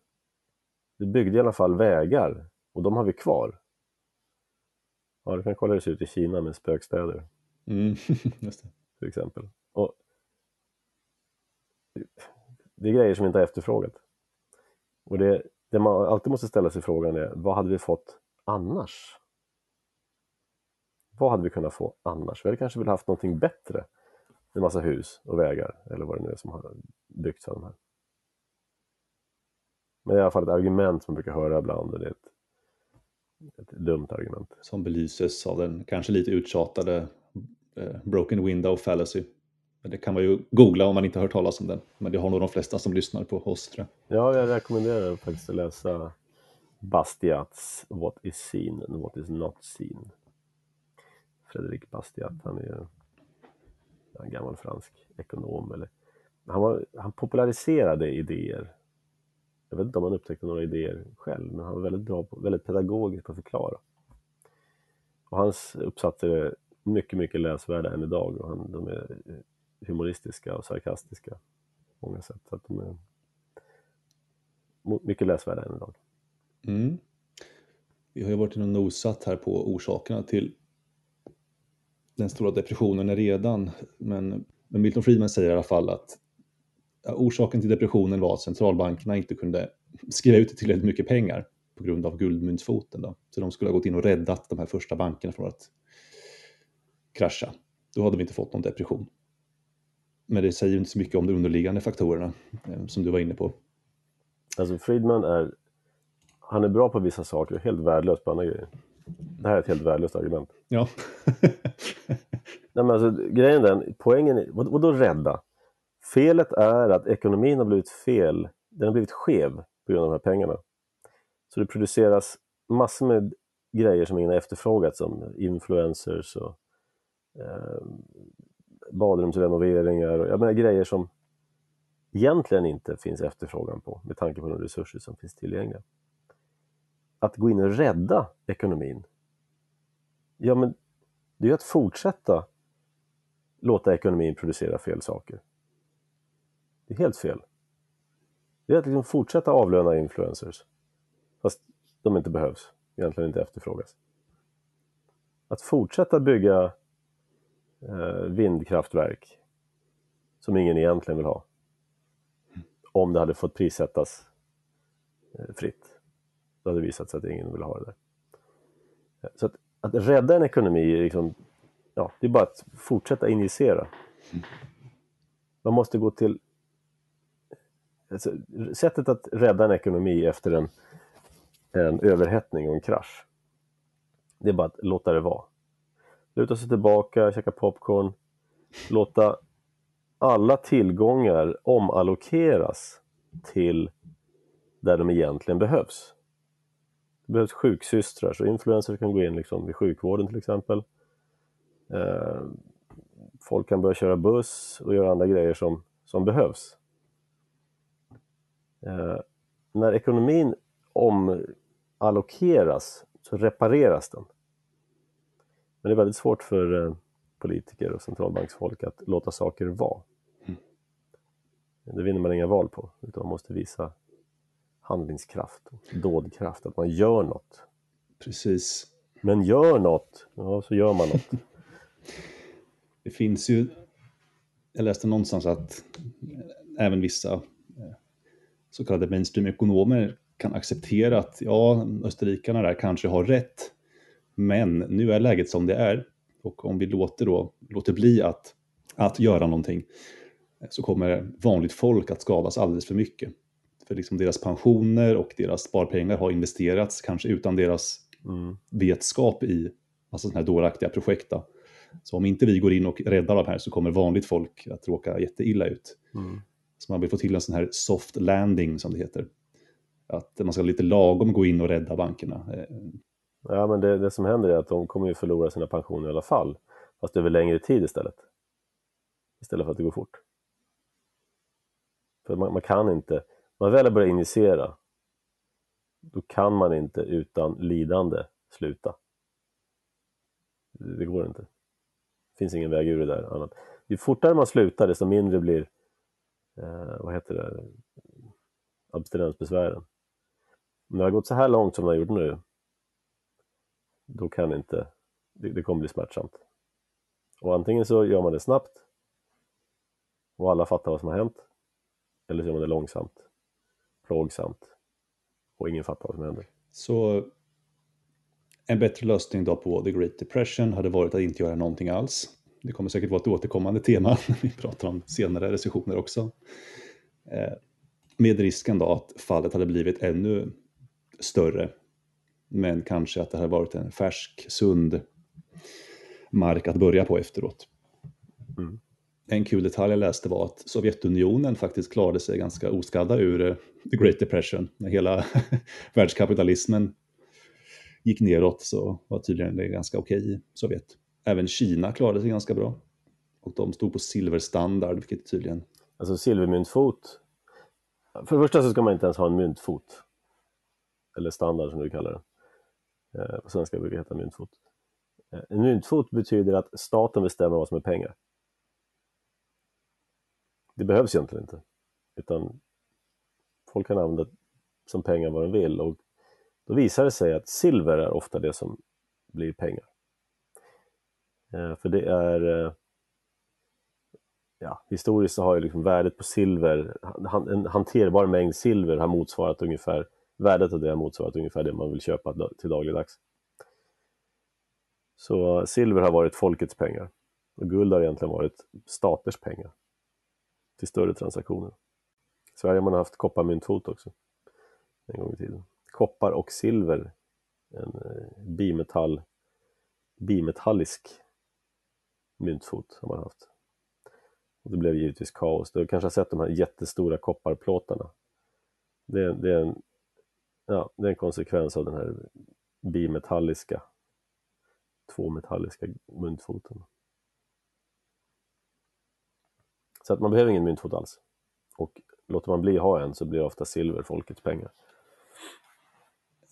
Vi byggde i alla fall vägar och de har vi kvar. Ja, du kan kolla hur det ser ut i Kina med spökstäder. Mm, just det. Till exempel. Och det är grejer som inte har efterfrågat. Och det, det man alltid måste ställa sig frågan är, vad hade vi fått annars? Vad hade vi kunnat få annars? Vi hade kanske velat haft någonting bättre. En massa hus och vägar eller vad det nu är som har byggts av de här. Men det är i alla fall ett argument som man brukar höra ibland och det är ett, ett dumt argument. Som belyses av den kanske lite uttjatade eh, broken window fallacy. Det kan man ju googla om man inte har hört talas om den. Men det har nog de flesta som lyssnar på oss tror jag. Ja, jag rekommenderar faktiskt att läsa Bastiats What is seen and what is not seen. Fredrik Bastiat, han är ju en gammal fransk ekonom. Eller, han, var, han populariserade idéer. Jag vet inte om han upptäckte några idéer själv, men han var väldigt bra på, väldigt pedagogisk på att förklara. Och hans uppsatser är mycket, mycket läsvärda än idag och han, de är humoristiska och sarkastiska på många sätt. Så att de är mycket läsvärda än idag. Mm. Vi har ju varit inne och nosat här på orsakerna till den stora depressionen redan, men, men Milton Friedman säger i alla fall att orsaken till depressionen var att centralbankerna inte kunde skriva ut tillräckligt mycket pengar på grund av guldmyntsfoten. Då. Så de skulle ha gått in och räddat de här första bankerna från att krascha. Då hade vi inte fått någon depression. Men det säger inte så mycket om de underliggande faktorerna eh, som du var inne på. Alltså Friedman är, han är bra på vissa saker helt värdelös på andra grejer. Det här är ett helt värdelöst argument. Ja. Nej, men alltså, grejen den, poängen är, vad, vadå rädda? Felet är att ekonomin har blivit fel, den har blivit skev på grund av de här pengarna. Så det produceras massor med grejer som ingen har efterfrågat som influencers och eh, badrumsrenoveringar och jag menar grejer som egentligen inte finns efterfrågan på med tanke på de resurser som finns tillgängliga. Att gå in och rädda ekonomin, ja men det är ju att fortsätta låta ekonomin producera fel saker. Det är helt fel. Det är att liksom fortsätta avlöna influencers fast de inte behövs, egentligen inte efterfrågas. Att fortsätta bygga eh, vindkraftverk som ingen egentligen vill ha om det hade fått prissättas eh, fritt. Då hade det visat sig att ingen vill ha det där. Så att, att rädda en ekonomi är liksom, ja, det är bara att fortsätta injicera. Man måste gå till alltså, sättet att rädda en ekonomi efter en, en överhettning och en krasch. Det är bara att låta det vara. Luta sig tillbaka, käka popcorn, låta alla tillgångar omallokeras till där de egentligen behövs. Det behövs sjuksystrar, så influencers kan gå in liksom i sjukvården till exempel. Eh, folk kan börja köra buss och göra andra grejer som, som behövs. Eh, när ekonomin omallokeras så repareras den. Men det är väldigt svårt för eh, politiker och centralbanksfolk att låta saker vara. Mm. Det vinner man inga val på, utan man måste visa handlingskraft, dådkraft, att man gör något. Precis. Men gör något, ja så gör man något. det finns ju, jag läste någonstans att även vissa eh, så kallade mainstream-ekonomer kan acceptera att ja, österrikarna där kanske har rätt, men nu är läget som det är och om vi låter, då, låter bli att, att göra någonting så kommer vanligt folk att skadas alldeles för mycket. För liksom deras pensioner och deras sparpengar har investerats, kanske utan deras mm. vetskap i massa sådana här dåraktiga projekt. Då. Så om inte vi går in och räddar de här så kommer vanligt folk att råka jätteilla ut. Mm. Så man vill få till en sån här soft landing som det heter. Att man ska lite lagom gå in och rädda bankerna. Ja, men det, det som händer är att de kommer ju förlora sina pensioner i alla fall, fast över längre tid istället. Istället för att det går fort. För man, man kan inte, man väl börjar injicera, då kan man inte utan lidande sluta. Det, det går inte. Finns ingen väg ur det där annat. Ju fortare man slutar, desto mindre blir, eh, vad heter det, abstinensbesvären. När det har gått så här långt som det har gjort nu, då kan inte, det, det kommer bli smärtsamt. Och antingen så gör man det snabbt och alla fattar vad som har hänt, eller så gör man det långsamt, plågsamt och ingen fattar vad som händer. Så en bättre lösning då på The Great Depression hade varit att inte göra någonting alls. Det kommer säkert vara ett återkommande tema när vi pratar om senare recessioner också. Eh, med risken då att fallet hade blivit ännu större men kanske att det hade varit en färsk, sund mark att börja på efteråt. Mm. En kul detalj jag läste var att Sovjetunionen faktiskt klarade sig ganska oskadda ur eh, the Great Depression. När hela världskapitalismen gick neråt så var tydligen det ganska okej okay i Sovjet. Även Kina klarade sig ganska bra. Och de stod på silverstandard, vilket tydligen... Alltså silvermyntfot. För det första så ska man inte ens ha en myntfot. Eller standard som du kallar det. Eh, på svenska brukar det heta myntfot. Eh, en myntfot betyder att staten bestämmer vad som är pengar. Det behövs egentligen inte, utan folk kan använda som pengar vad de vill och då visar det sig att silver är ofta det som blir pengar. Eh, för det är eh, ja, historiskt så har ju liksom värdet på silver, en hanterbar mängd silver har motsvarat ungefär Värdet av det har motsvarat ungefär det man vill köpa till dagligdags. Så silver har varit folkets pengar och guld har egentligen varit staters pengar till större transaktioner. I Sverige har man haft kopparmyntfot också en gång i tiden. Koppar och silver, en eh, bimetall, bimetallisk myntfot har man haft. Och det blev givetvis kaos. Du kanske har sett de här jättestora kopparplåtarna. Det, det, är en, ja, det är en konsekvens av den här bimetalliska, tvåmetalliska myntfoten. Så att man behöver ingen myntfot alls. Och låter man bli ha en så blir det ofta silver folkets pengar.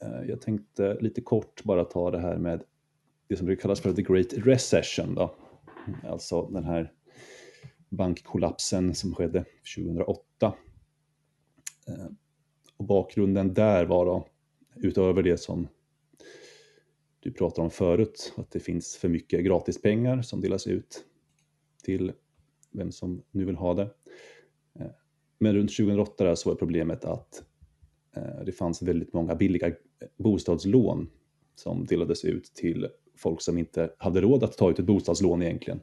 Eh, jag tänkte lite kort bara ta det här med det som brukar kallas för the great recession. Då. Alltså den här bankkollapsen som skedde 2008. Eh, och bakgrunden där var då, utöver det som du pratade om förut, att det finns för mycket gratispengar som delas ut till vem som nu vill ha det. Eh, men runt 2008 så var problemet att Eh, det fanns väldigt många billiga eh, bostadslån som delades ut till folk som inte hade råd att ta ut ett bostadslån egentligen.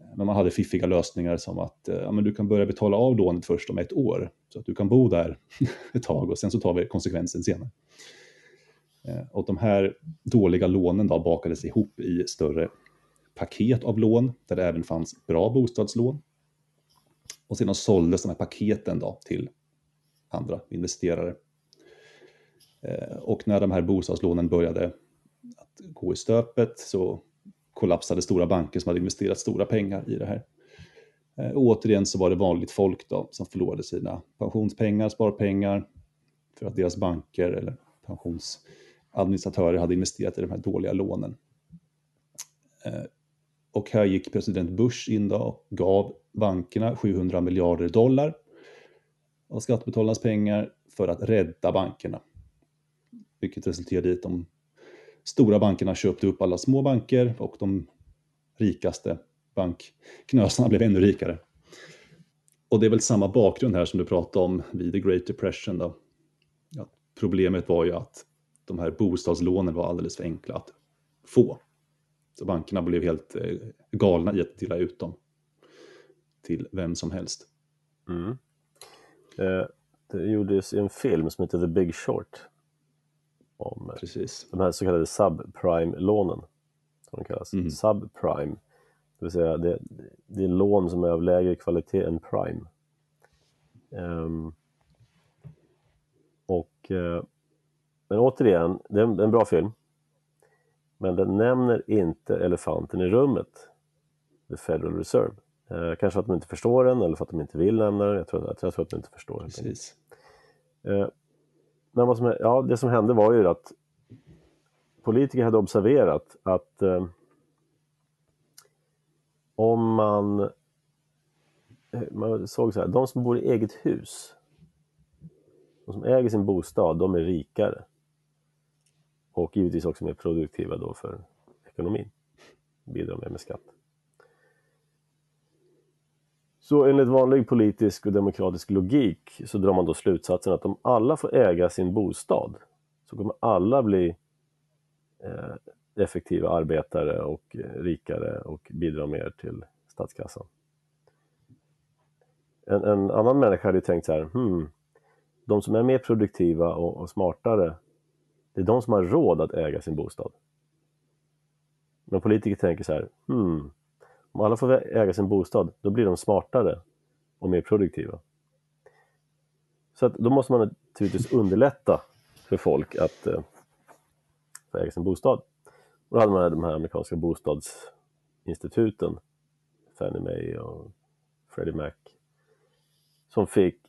Eh, men man hade fiffiga lösningar som att ja, men du kan börja betala av lånet först om ett år så att du kan bo där ett tag och sen så tar vi konsekvensen senare. Och de här dåliga lånen då bakades ihop i större paket av lån där det även fanns bra bostadslån. Och sedan såldes de här paketen då till andra investerare. Eh, och när de här bostadslånen började att gå i stöpet så kollapsade stora banker som hade investerat stora pengar i det här. Eh, och återigen så var det vanligt folk då som förlorade sina pensionspengar, sparpengar för att deras banker eller pensionsadministratörer hade investerat i de här dåliga lånen. Eh, och här gick president Bush in då och gav bankerna 700 miljarder dollar av skattebetalarnas pengar för att rädda bankerna. Vilket resulterade i att de stora bankerna köpte upp alla små banker och de rikaste bankknösarna blev ännu rikare. Och det är väl samma bakgrund här som du pratade om vid the Great Depression. Då. Ja, problemet var ju att de här bostadslånen var alldeles för enkla att få. Så bankerna blev helt eh, galna i att dela ut dem till vem som helst. Mm. Eh, det gjordes en film som heter The Big Short om eh, Precis. de här så kallade subprime-lånen. Som de kallas. Mm. Subprime, det vill säga det, det är lån som är av lägre kvalitet än prime. Um, och, uh, men återigen, det är, en, en bra film. Men den nämner inte elefanten i rummet, the Federal Reserve. Eh, kanske för att de inte förstår den eller för att de inte vill nämna den. Jag tror, jag tror att de inte förstår. Precis. Eh, men vad som, ja, det som hände var ju att politiker hade observerat att eh, om man, eh, man såg så här, de som bor i eget hus, de som äger sin bostad, de är rikare och givetvis också mer produktiva då för ekonomin. Bidrar mer med skatt. Så enligt vanlig politisk och demokratisk logik så drar man då slutsatsen att om alla får äga sin bostad så kommer alla bli eh, effektiva arbetare och eh, rikare och bidra mer till statskassan. En, en, annan människa hade tänkt så här, hmm, de som är mer produktiva och, och smartare det är de som har råd att äga sin bostad. Men politiker tänker så här, hmm, om alla får äga sin bostad, då blir de smartare och mer produktiva. Så att då måste man naturligtvis underlätta för folk att eh, få äga sin bostad. Och då hade man de här amerikanska bostadsinstituten, Fannie Mae och Freddie Mac, som fick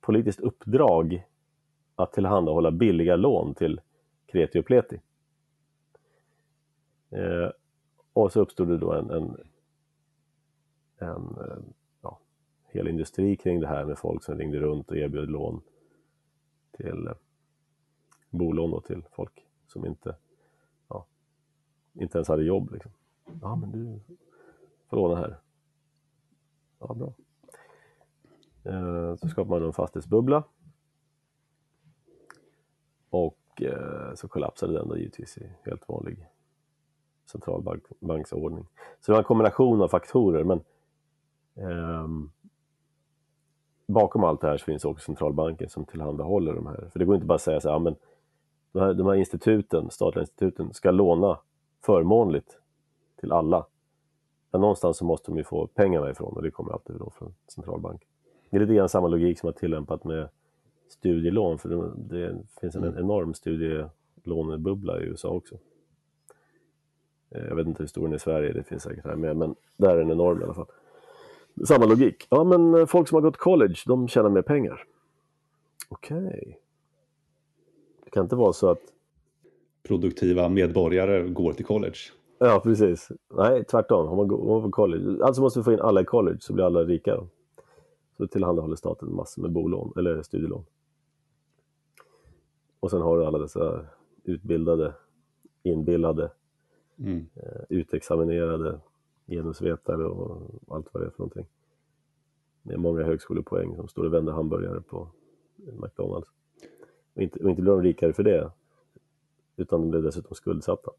politiskt uppdrag att tillhandahålla billiga lån till kreti och pleti. Eh, och så uppstod det då en, en, en eh, ja, hel industri kring det här med folk som ringde runt och erbjöd lån till eh, bolån då till folk som inte, ja, inte ens hade jobb. Liksom. Ja, men du får låna här. Ja, bra. Eh, så skapar man en fastighetsbubbla. Och Eh, så kollapsade den då givetvis i helt vanlig centralbanksordning. Så det var en kombination av faktorer men eh, bakom allt det här så finns också centralbanken som tillhandahåller de här. För det går inte bara att säga så här, men de här, de här instituten, statliga instituten ska låna förmånligt till alla. ja, någonstans så måste de ju få pengarna ifrån och det kommer alltid då från centralbanken. Det är lite grann samma logik som har tillämpat med studielån för det, det finns en Mm. enorm studielånebubbla i USA också. Eh, Jag vet inte hur stor den är i Sverige, det finns säkert här med, men där är den enorm i alla fall. Samma logik. Ja, men eh, folk som har gått college, de tjänar mer pengar. Okej. Det kan inte vara så att Produktiva medborgare går till college. Ja, precis. Nej, tvärtom. Om man går på college, alltså måste vi få in alla i college så blir alla rika. Så tillhandahåller staten massor med bolån, eller studielån. Och sen har du alla dessa utbildade, inbillade, Mm. eh, utexaminerade genusvetare och allt vad det är för någonting. Med många högskolepoäng som står och vänder hamburgare på McDonalds. Och inte, och inte blir de rikare för det, utan de blir dessutom skuldsatta.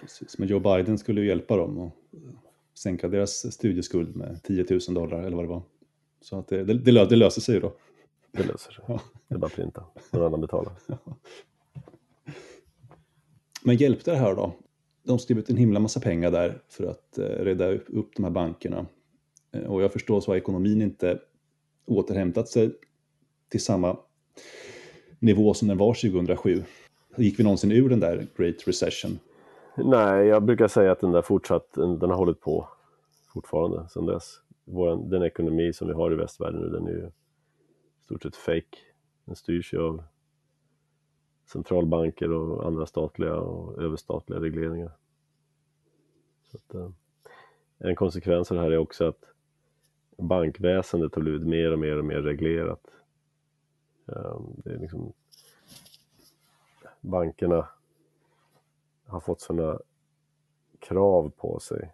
Precis. Men Joe Biden skulle ju hjälpa dem och sänka deras studieskuld med 10 000 dollar eller vad det var. Så att det, det, det, det löser sig ju då. Det löser sig. Ja. Det är bara att printa. Någon annan betalar. Men hjälpte det här då? De skrev ut en himla massa pengar där för att eh, rädda upp de här bankerna. Eh, och jag förstår så har ekonomin inte återhämtat sig till samma nivå som den var 2007. Gick vi någonsin ur den där Great Recession? Nej, jag brukar säga att den där fortsatt, den den har hållit på fortfarande sedan dess. Vår, den ekonomi som vi har i västvärlden nu, den är ju i stort sett fake. Den styrs ju av centralbanker och andra statliga och överstatliga regleringar. Så att, eh, en konsekvens av det här är också att bankväsendet har blivit mer och mer och mer reglerat. Eh, Det är liksom bankerna har fått sådana krav på sig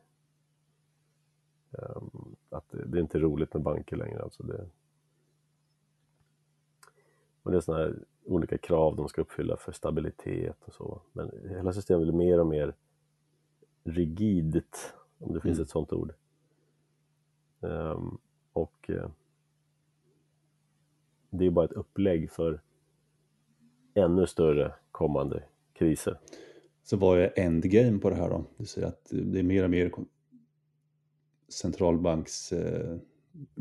eh, att det, det är inte roligt med banker längre. Alltså det, och det är sådana här olika krav de ska uppfylla för stabilitet och så. Men hela systemet blir mer och mer rigidt, om det finns Mm. ett sådant ord. Ehm, och eh, det är bara ett upplägg för ännu större kommande kriser. Så vad är endgame på det här då? Du säger att det är mer och mer centralbanks eh,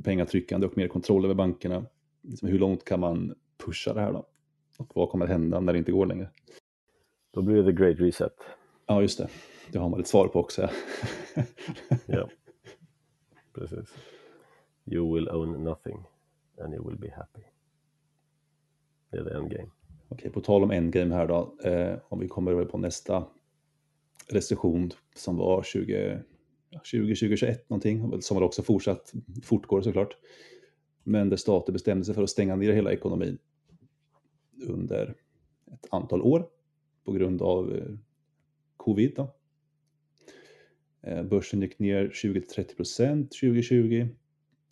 pengatryckande och mer kontroll över bankerna. Liksom hur långt kan man pusha det här då? Och vad kommer hända när det inte går längre? Då blir det the great reset. Ja, just det. Det har man ett svar på också. Ja. Ja, precis. You will own nothing and you will be happy. Det är the endgame. Okej, på tal om endgame här då. Eh, om vi kommer över på nästa recession som var 20, ja, 20 2021 någonting. Som har också fortsatt fortgår såklart. Men där stater bestämde sig för att stänga ner hela ekonomin under ett antal år på grund av eh, covid. Då. Eh, börsen gick ner 20-30% 2020.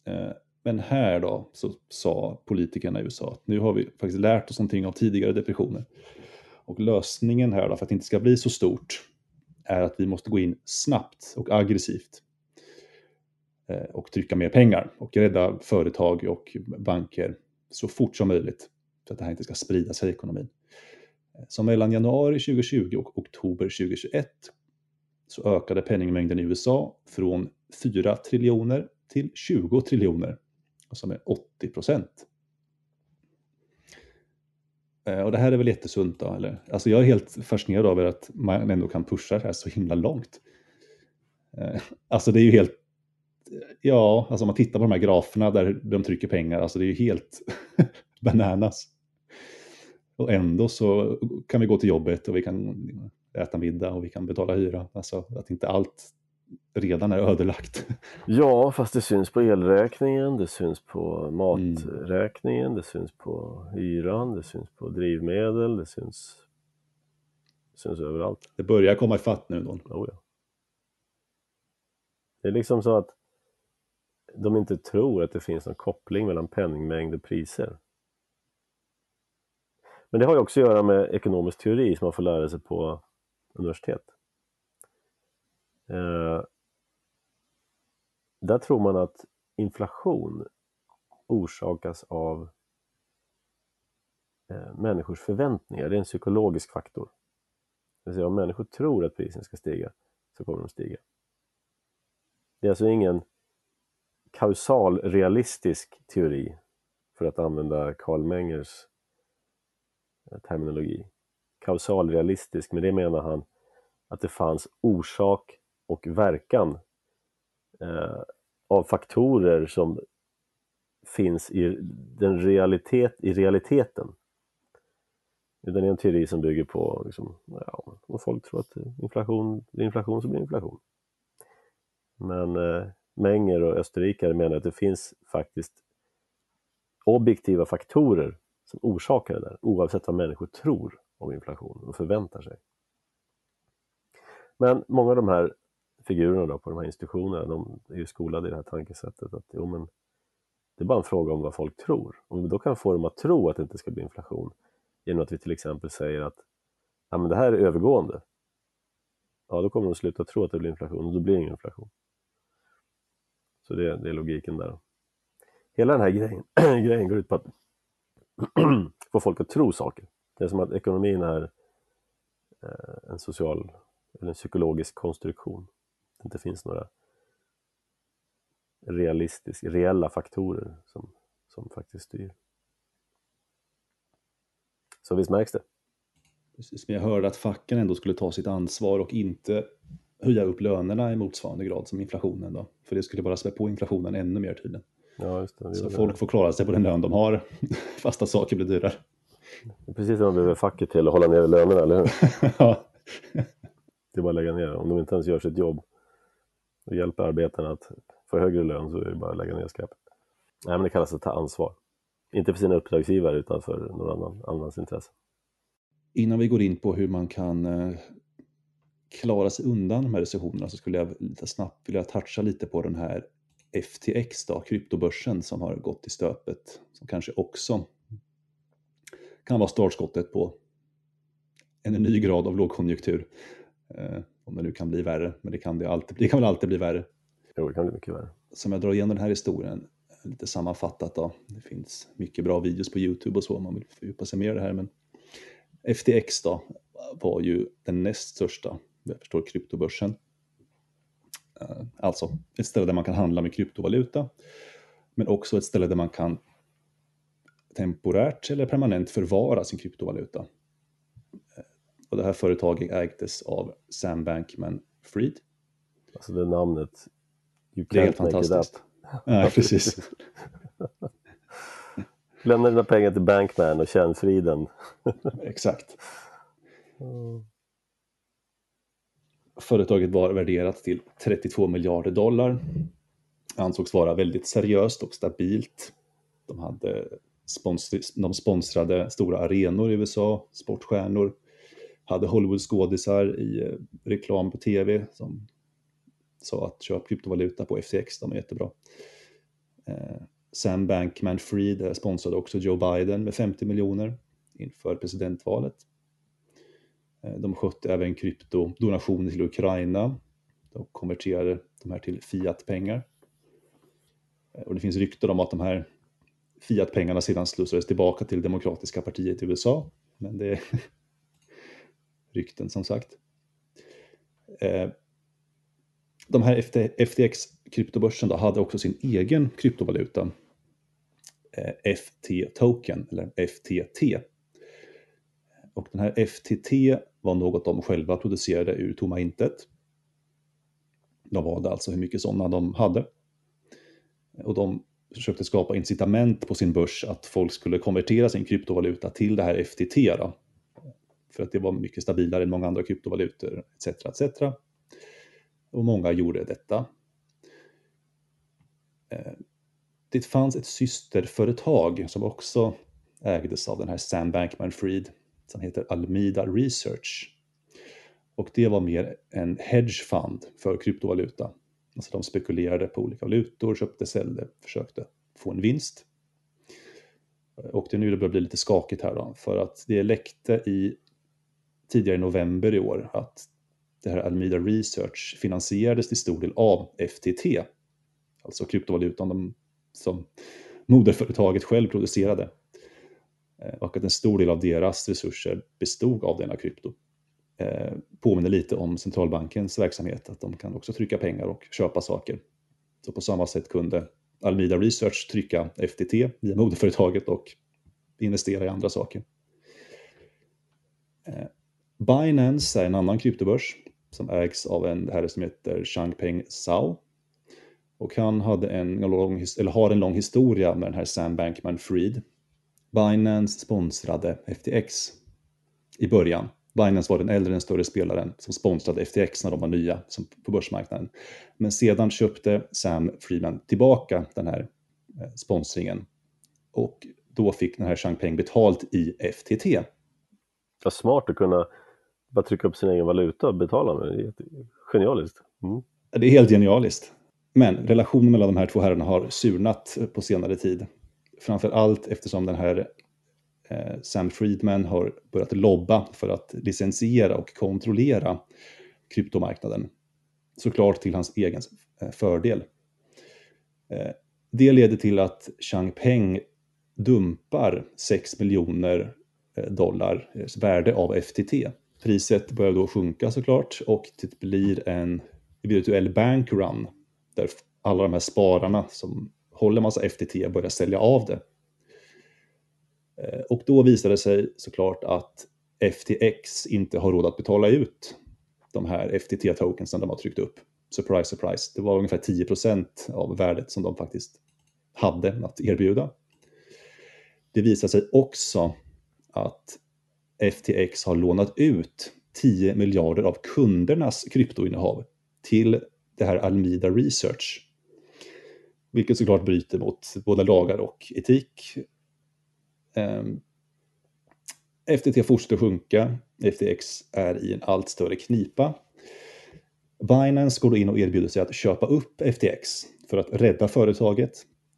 Eh, men här då så sa politikerna i USA att nu har vi faktiskt lärt oss någonting av tidigare depressioner. Och lösningen här då för att det inte ska bli så stort är att vi måste gå in snabbt och aggressivt och trycka mer pengar och rädda företag och banker så fort som möjligt för att det här inte ska sprida sig i ekonomin. Eh, så mellan januari 2020 och oktober 2021 så ökade penningmängden i USA från 4 triljoner till 20 triljoner, alltså med 80 procent. Eh, och det här är väl jättesunt då, eller? Alltså jag är helt fascinerad över att man ändå kan pusha det här så himla långt. Eh, alltså det är ju helt, ja, alltså om man tittar på de här graferna där de trycker pengar, alltså det är ju helt bananas. Och ändå så kan vi gå till jobbet och vi kan äta middag och vi kan betala hyra. Alltså att inte allt redan är ödelagt. Ja, fast det syns på elräkningen, det syns på maträkningen, det syns på hyran, det syns på drivmedel, det syns, det syns överallt. Det börjar komma ifatt nu då. Oh, ja. Det är liksom så att de inte tror att det finns någon koppling mellan penningmängd och priser. Men det har ju också att göra med ekonomisk teori som man får lära sig på universitet. Eh, där tror man att inflation orsakas av eh, människors förväntningar. Det är en psykologisk faktor. Det vill säga om människor tror att priserna ska stiga så kommer de stiga. Det är alltså ingen kausal realistisk teori för att använda Karl Mengers terminologi. kausalrealistisk, med det menar han att det fanns orsak och verkan eh, av faktorer som finns i, den realitet, i realiteten. Det är en teori som bygger på, liksom, ja, om folk tror att inflation, det är inflation så blir det inflation. Men eh, Menger och österrikare menar att det finns faktiskt objektiva faktorer som orsakar det där, oavsett vad människor tror om inflation och förväntar sig. Men många av de här figurerna då på de här institutionerna, de är ju skolade i det här tankesättet att jo, men det är bara en fråga om vad folk tror. Om vi då kan få dem att tro att det inte ska bli inflation genom att vi till exempel säger att ja, men det här är övergående, ja då kommer de sluta tro att det blir inflation och då blir det ingen inflation. Så det, det är logiken där. Hela den här grejen, grejen går ut på att få folk att tro saker. Det är som att ekonomin är eh, en social eller en psykologisk konstruktion. Det inte finns några realistiska, reella faktorer som, som faktiskt styr. Så visst märks det. Precis, men jag hörde att facken ändå skulle ta sitt ansvar och inte höja upp lönerna i motsvarande grad som inflationen då. För det skulle bara spä på inflationen ännu mer tydligen. Ja, just det. det Så folk får klara sig på den lön de har, fast att saker blir dyrare. Precis som man behöver facket till att hålla nere lönerna, eller hur? ja. Det är bara att lägga ner. Om de inte ens gör sitt jobb och hjälper arbetarna att få högre lön så är det bara att lägga ner skräpet. Nej, men det kallas att ta ansvar. Inte för sina uppdragsgivare utan för någon annan, annans intresse. Innan vi går in på hur man kan eh, klara sig undan de här recessionerna så skulle jag lite snabbt vilja toucha lite på den här FTX, då, kryptobörsen som har gått i stöpet, som kanske också kan vara startskottet på en ny grad av lågkonjunktur. Eh, om det nu kan bli värre, men det kan, det, alltid, det kan väl alltid bli värre. Jo, det kan bli mycket värre. Som jag drar igenom den här historien, lite sammanfattat då. Det finns mycket bra videos på Youtube och så om man vill fördjupa sig mer i det här. Men FTX då var ju den näst största, jag förstår, kryptobörsen. Eh, alltså ett ställe där man kan handla med kryptovaluta. Men också ett ställe där man kan temporärt eller permanent förvara sin kryptovaluta. Eh, och det här företaget ägdes av Sam Bankman-Fried. Alltså det namnet, you det är helt fantastiskt. Ja, precis. Lämna dina pengar till Bankman och känn friden. Exakt. Företaget var värderat till 32 miljarder dollar. Ansågs vara väldigt seriöst och stabilt. De, hade sponsri, de sponsrade stora arenor i USA, sportstjärnor, hade Hollywood-skådisar i eh, reklam på tv som sa att köp kryptovaluta på FTX, de är jättebra. Eh, Sam Bankman-Fried sponsrade också Joe Biden med 50 miljoner inför presidentvalet. Eh, de skötte även kryptodonationer till Ukraina. De konverterade de här till fiat-pengar. Eh, och det finns rykten om att de här fiat-pengarna sedan slussades tillbaka till Demokratiska partiet i USA. Men det är rykten som sagt. Eh, de här FTX-kryptobörsen hade också sin egen kryptovaluta. FT-token, eller FTT. Och den här FTT var något de själva producerade ur tomma intet. De valde alltså hur mycket sådana de hade. Och de försökte skapa incitament på sin börs att folk skulle konvertera sin kryptovaluta till det här FTT. Då. För att det var mycket stabilare än många andra kryptovalutor etc. etc. Och många gjorde detta. Eh, det fanns ett systerföretag som också ägdes av den här Sam Bankman-Fried som heter Almida Research. Och det var mer en hedge fund för kryptovaluta. Alltså de spekulerade på olika valutor, köpte, säljde, försökte få en vinst. Och det är nu det börjar bli lite skakigt här då, för att det läckte i tidigare i november i år att det här Almida Research finansierades till stor del av FTT, alltså kryptovalutan de, som moderföretaget själv producerade. Eh, och att en stor del av deras resurser bestod av denna krypto. Eh, påminner lite om centralbankens verksamhet, att de kan också trycka pengar och köpa saker Så på samma sätt kunde Almida Research trycka FTT via moderföretaget och investera i andra saker. Eh, Binance är en annan kryptobörs som ägs av en herre som heter Changpeng Zhao. Och han hade en lång, eller har en lång historia med den här Sam Bankman-Fried. Binance sponsrade FTX i början. Binance var den äldre, den större spelaren som sponsrade FTX när de var nya på börsmarknaden. Men sedan köpte Sam Friedman tillbaka den här eh, sponsringen och då fick den här Changpeng betalt i FTT. Ja, smart att kunna bara trycka upp sin egen valuta och betala med det. är Genialiskt. Mm. Det är helt genialiskt. Men relationen mellan de här två herrarna har surnat på senare tid. Framför allt eftersom den här eh, Sam Friedman har börjat lobba för att licensiera och kontrollera kryptomarknaden. Såklart till hans egen eh, fördel. Eh, det leder till att Changpeng dumpar 6 miljoner eh, dollar eh, värde av FTT. Priset börjar då sjunka såklart och det blir en virtuell bankrun där alla de här spararna som håller massa FTT och börjar sälja av det. Eh, och då visade det sig såklart att FTX inte har råd att betala ut de här FTT-tokensen de har tryckt upp. Surprise, surprise. Det var ungefär 10% av värdet som de faktiskt hade att erbjuda. Det visade sig också att FTX har lånat ut 10 miljarder av kundernas kryptoinnehav till det här Almida Research. Vilket såklart bryter mot både lagar och etik. Ehm, FTT fortsätter sjunka, FTX är i en allt större knipa. Binance går då in och erbjuder sig att köpa upp FTX för att rädda företaget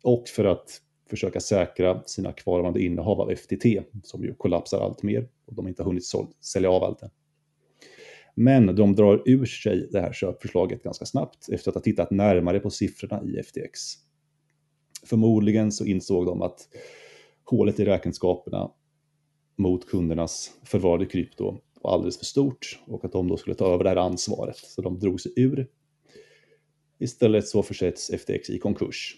och för att försöka säkra sina kvarvarande innehav av FTT som ju kollapsar allt mer och de inte har hunnit sälja av allt än. Men de drar ur sig det här köpförslaget ganska snabbt efter att ha tittat närmare på siffrorna i FTX. Förmodligen så insåg de att hålet i räkenskaperna mot kundernas förvarade krypto var alldeles för stort och att de då skulle ta över det här ansvaret. Så de drog sig ur. Istället så försätts FTX i konkurs.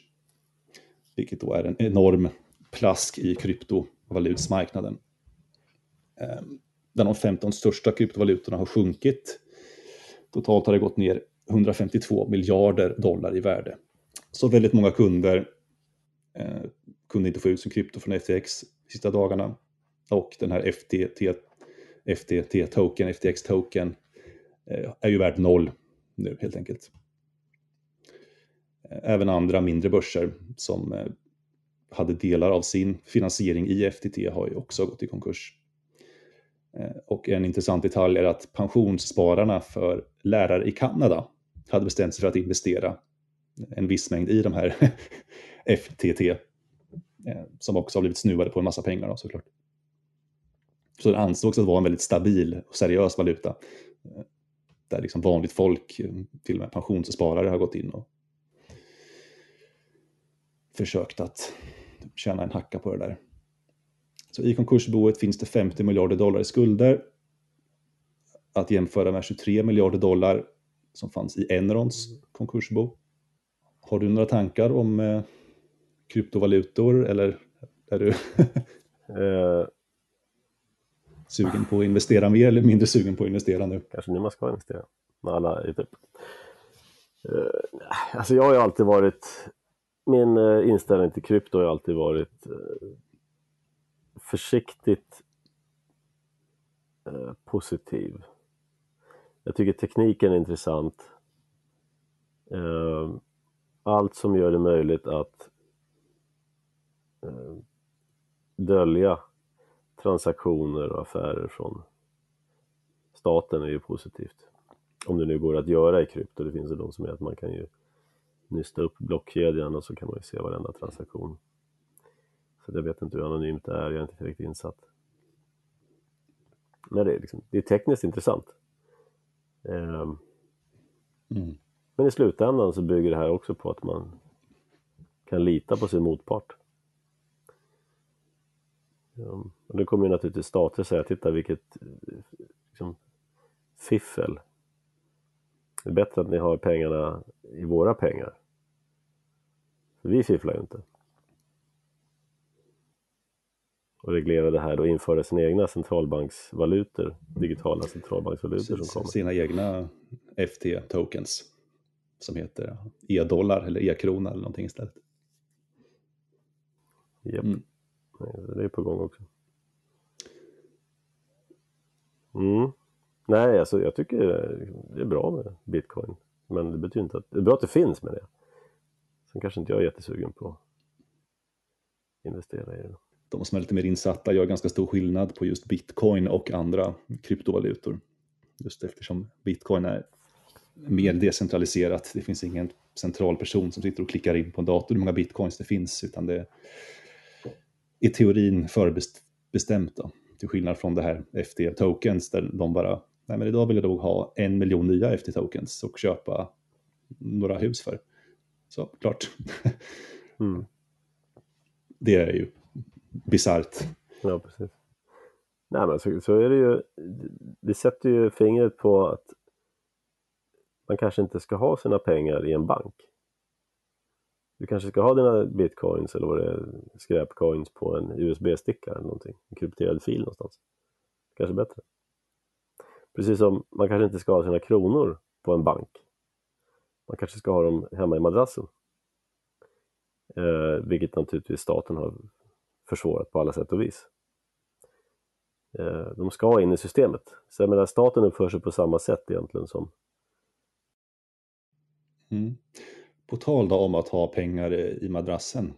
Vilket då är en enorm plask i kryptovalutsmarknaden. Ehm, där de 15 största kryptovalutorna har sjunkit. Totalt har det gått ner 152 miljarder dollar i värde. Så väldigt många kunder eh, kunde inte få ut sin krypto från FTX de sista dagarna. Och den här FTT, FTT-token, FTX-token, eh, är ju värd noll nu helt enkelt. Eh, även andra mindre börser som eh, hade delar av sin finansiering i FTT har ju också gått i konkurs. Eh, och en intressant detalj är att pensionsspararna för lärare i Kanada hade bestämt sig för att investera en viss mängd i de här FTT, eh, som också har blivit snuvade på en massa pengar då, såklart. Så det ansågs att vara en väldigt stabil och seriös valuta. Eh, där liksom vanligt folk, eh, till och med pensionssparare, har gått in och försökt att tjäna en hacka på det där. Så i konkursboet finns det 50 miljarder dollar i skulder. Att jämföra med 23 miljarder dollar som fanns i Enrons konkursbo. Har du några tankar om eh, kryptovalutor eller är du eh. sugen på att investera mer eller mindre sugen på att investera nu? Kanske nu man ska investera med alla typ. Eh, alltså jag har ju alltid varit, min eh, inställning till krypto har alltid varit eh, försiktigt eh, positiv. Jag tycker tekniken är intressant. Eh, allt som gör det möjligt att dölja transaktioner och affärer från staten är ju positivt. Om det nu går att göra i krypto, det finns ju de som är att man kan ju nysta upp blockkedjan och så kan man ju se varenda transaktion. Så jag vet inte hur anonymt det är, jag är inte riktigt insatt. Men det är, liksom, det är tekniskt intressant. Um, mm. Men i slutändan så bygger det här också på att man kan lita på sin motpart. Um, och det kommer ju naturligtvis stater säga, titta vilket liksom, fiffel. Det är bättre att ni har pengarna i våra pengar För vi fifflar ju inte. Och reglera det här och införa sina egna centralbanksvalutor, digitala centralbanksvalutor som kommer. Sina egna FT-tokens som heter e-dollar eller e-krona eller någonting istället. Japp, mm det är på gång också. Mm. Nej, alltså jag tycker det är bra med bitcoin. Men det betyder inte att, det är bra att det finns med det. Sen kanske inte jag är jättesugen på att investera i det. De som är lite mer insatta gör ganska stor skillnad på just bitcoin och andra kryptovalutor. Just eftersom bitcoin är mer decentraliserat. Det finns ingen central person som sitter och klickar in på en dator hur många bitcoins det finns, utan det är i teorin förbestämt. Då. Till skillnad från det här FT-tokens där de bara, nej men idag vill jag nog ha en miljon nya FT-tokens och köpa några hus för. Så klart. Mm. Det är ju bisarrt. Ja, precis. Nej, men så, så är det ju. Det sätter ju fingret på att man kanske inte ska ha sina pengar i en bank. Du kanske ska ha dina bitcoins eller vad det är, skräpcoins på en USB-sticka eller någonting, en krypterad fil någonstans. Kanske bättre. Precis som man kanske inte ska ha sina kronor på en bank. Man kanske ska ha dem hemma i madrassen. Eh, vilket naturligtvis staten har försvårat på alla sätt och vis. Eh, de ska in i systemet. Så jag menar, staten uppför sig på samma sätt egentligen som Mm. På tal då om att ha pengar i madrassen.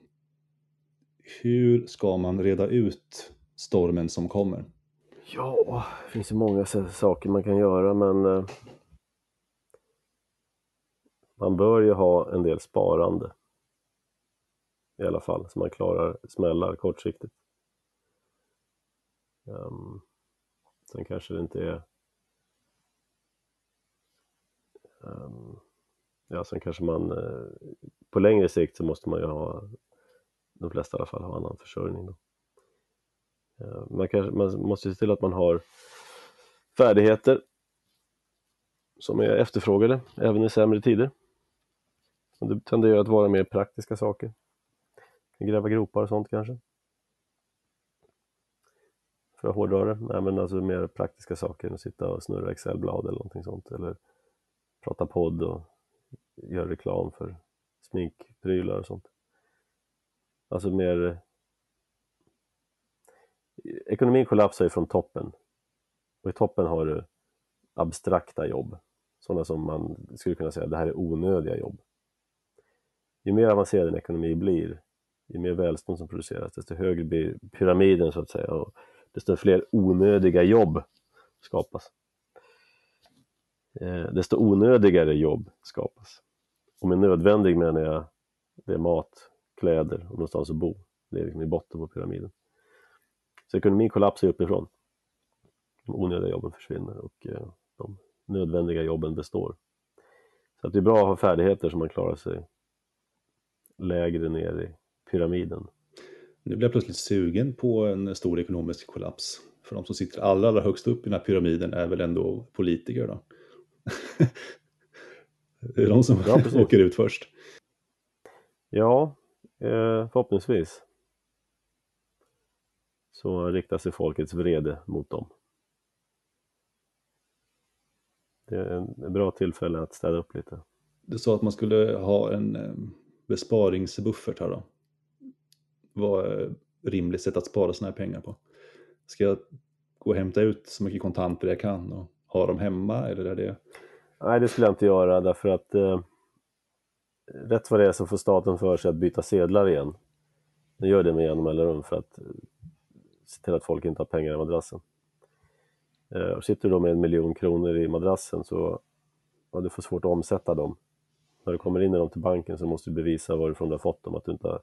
Hur ska man reda ut stormen som kommer? Ja, det finns ju många saker man kan göra men eh, man bör ju ha en del sparande i alla fall så man klarar smällar kortsiktigt. Um, sen kanske det inte är um, ja, sen kanske man eh, på längre sikt så måste man ju ha, de flesta i alla fall, ha annan försörjning då. Eh, man, kanske, man måste se till att man har färdigheter som är efterfrågade även i sämre tider. Det tenderar att vara mer praktiska saker. Gräva gropar och sånt kanske. För att hårdra det. Nej, men alltså mer praktiska saker än att sitta och snurra Excelblad eller någonting sånt. Eller prata podd och gör reklam för sminkprylar och sånt. Alltså mer... Ekonomin kollapsar ju från toppen. Och i toppen har du abstrakta jobb. Sådana som man skulle kunna säga, det här är onödiga jobb. Ju mer avancerad en ekonomi blir, ju mer välstånd som produceras, desto högre blir pyramiden så att säga och desto fler onödiga jobb skapas. Eh, desto onödigare jobb skapas. Och med nödvändig menar jag det är mat, kläder och någonstans att bo. Det är liksom i botten på pyramiden. Så ekonomin kollapsar uppifrån. De onödiga jobben försvinner och eh, de nödvändiga jobben består. Så att det är bra att ha färdigheter så man klarar sig lägre ner i pyramiden. Nu blir jag plötsligt sugen på en stor ekonomisk kollaps. För de som sitter allra, allra högst upp i den här pyramiden är väl ändå politiker då? Det är de som ja, åker ut först. Ja, eh, förhoppningsvis. Så riktar sig folkets vrede mot dem. Det är ett bra tillfälle att städa upp lite. Du sa att man skulle ha en eh, besparingsbuffert här då. Vad är rimligt sätt att spara sådana här pengar på? Ska jag gå och hämta ut så mycket kontanter jag kan och ha dem hemma eller är det Nej, det skulle jag inte göra därför att eh, rätt vad det är så får staten för sig att byta sedlar igen. Den gör det med jämna mellanrum för att eh, se till att folk inte har pengar i madrassen. Eh, och sitter du då med en miljon kronor i madrassen så ja, du får svårt att omsätta dem. När du kommer in med dem till banken så måste du bevisa varifrån du har fått dem, att du inte har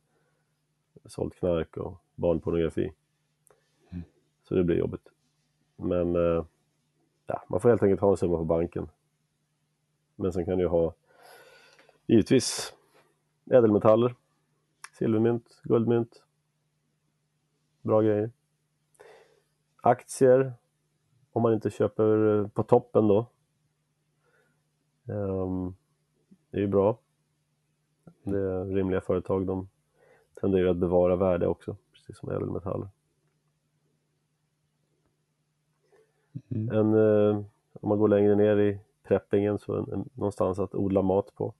sålt knark och barnpornografi. Mm. Så det blir jobbigt. Men eh, ja, man får helt enkelt ha en summa på banken men sen kan du ha givetvis ädelmetaller, silvermynt, guldmynt. Bra grejer. Aktier, om man inte köper på toppen då. Um, det är ju bra. Det är rimliga företag, de tenderar att bevara värde också, precis som ädelmetaller. Mm. En, eh, om man går längre ner i preppingen så en, en, någonstans att odla mat på,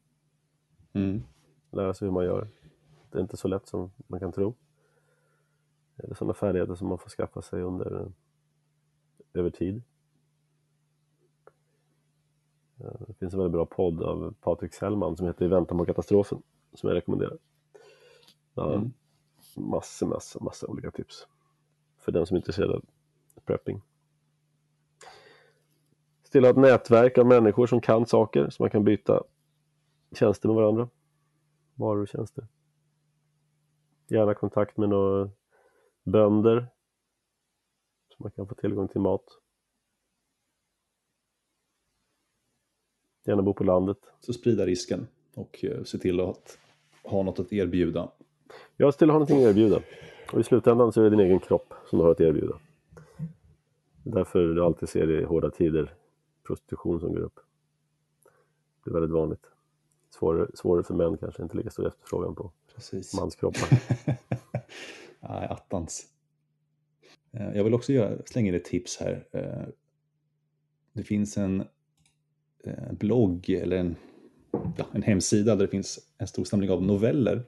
Mm. lära sig hur man gör. Det är inte så lätt som man kan tro. Det är sådana färdigheter som man får skaffa sig under eh, över tid. Eh, Det finns en väldigt bra podd av Patrik Sellman som heter I väntan på katastrofen som jag rekommenderar. Ja, Mm. Massor, massor, massor olika tips för den som är intresserad av prepping. Se till att ha ett nätverk av människor som kan saker så man kan byta tjänster med varandra. Varor och tjänster. Gärna kontakt med några bönder så man kan få tillgång till mat. Gärna bo på landet. Så sprida risken och eh, se till att ha något att erbjuda. Jag skulle ha någonting att erbjuda. Och i slutändan så är det din egen kropp som du har att erbjuda. Därför du alltid ser i hårda tider prostitution som går upp. Det är väldigt vanligt. Svårare, svårare för män kanske, inte lika stor efterfrågan på Precis. manskroppar. Nej, attans. Eh, Jag vill också göra, slänga in ett tips här. Eh, Det finns en eh, blogg eller en, ja, en hemsida där det finns en stor samling av noveller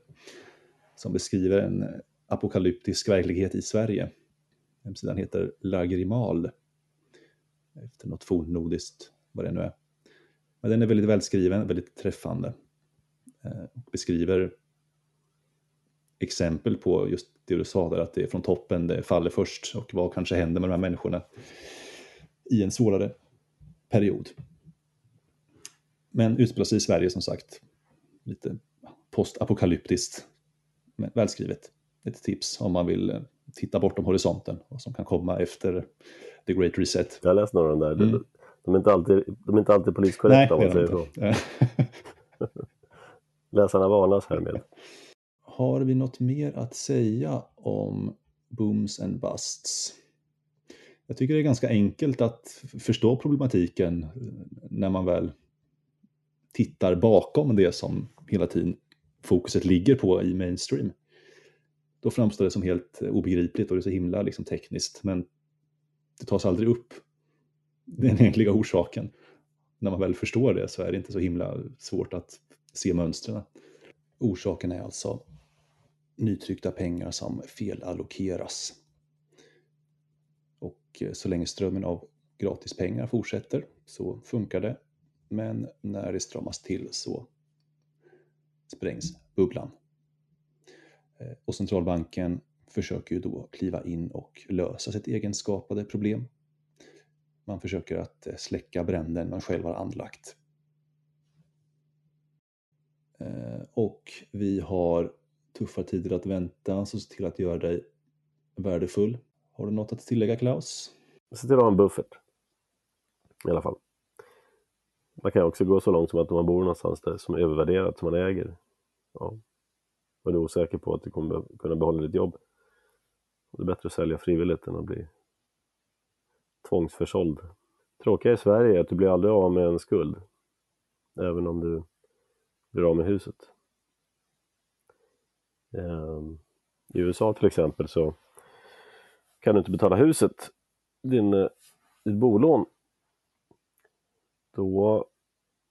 som beskriver en apokalyptisk verklighet i Sverige. Hemsidan heter Lagrimal efter något fornnordiskt, vad det nu är. Men den är väldigt välskriven, väldigt träffande eh, och beskriver exempel på just det du sa där, att det är från toppen det faller först och vad kanske händer med de här människorna i en svårare period. Men utspelar sig i Sverige som sagt, lite postapokalyptiskt, men välskrivet. Ett tips om man vill eh, titta bortom horisonten, vad som kan komma efter the great reset. Jag har läst några av de där. Mm. De, är inte alltid, de är inte alltid politiskt korrekta om man säger så. Läsarna varnas härmed. Har vi något mer att säga om booms and busts? Jag tycker det är ganska enkelt att förstå problematiken eh, när man väl tittar bakom det som hela tiden fokuset ligger på i mainstream. Då framstår det som helt eh, obegripligt och det är så himla liksom, tekniskt men det tas aldrig upp den egentliga orsaken. När man väl förstår det så är det inte så himla svårt att se mönstren. Orsaken är alltså nytryckta pengar som felallokeras. Och eh, så länge strömmen av gratispengar fortsätter så funkar det. Men när det stramas till så sprängs bubblan. Eh, och centralbanken försöker ju då kliva in och lösa sitt egenskapade problem. Man försöker att eh, släcka bränden man själv har anlagt. Eh, och vi har tuffa tider att vänta, så se till att göra dig värdefull. Har du något att tillägga Klaus? Se till att ha en buffert. I alla fall. Man kan också gå så långt som att om man bor någonstans där som är övervärderat, som man äger. Ja. Och du är osäker på att du kommer kunna behålla ditt jobb. Det är bättre att sälja frivilligt än att bli tvångsförsåld. Tråkiga i Sverige är att du blir aldrig av med en skuld. Även om du blir av med huset. Ehm, I USA till exempel så kan du inte betala huset, din, eh, ditt bolån, då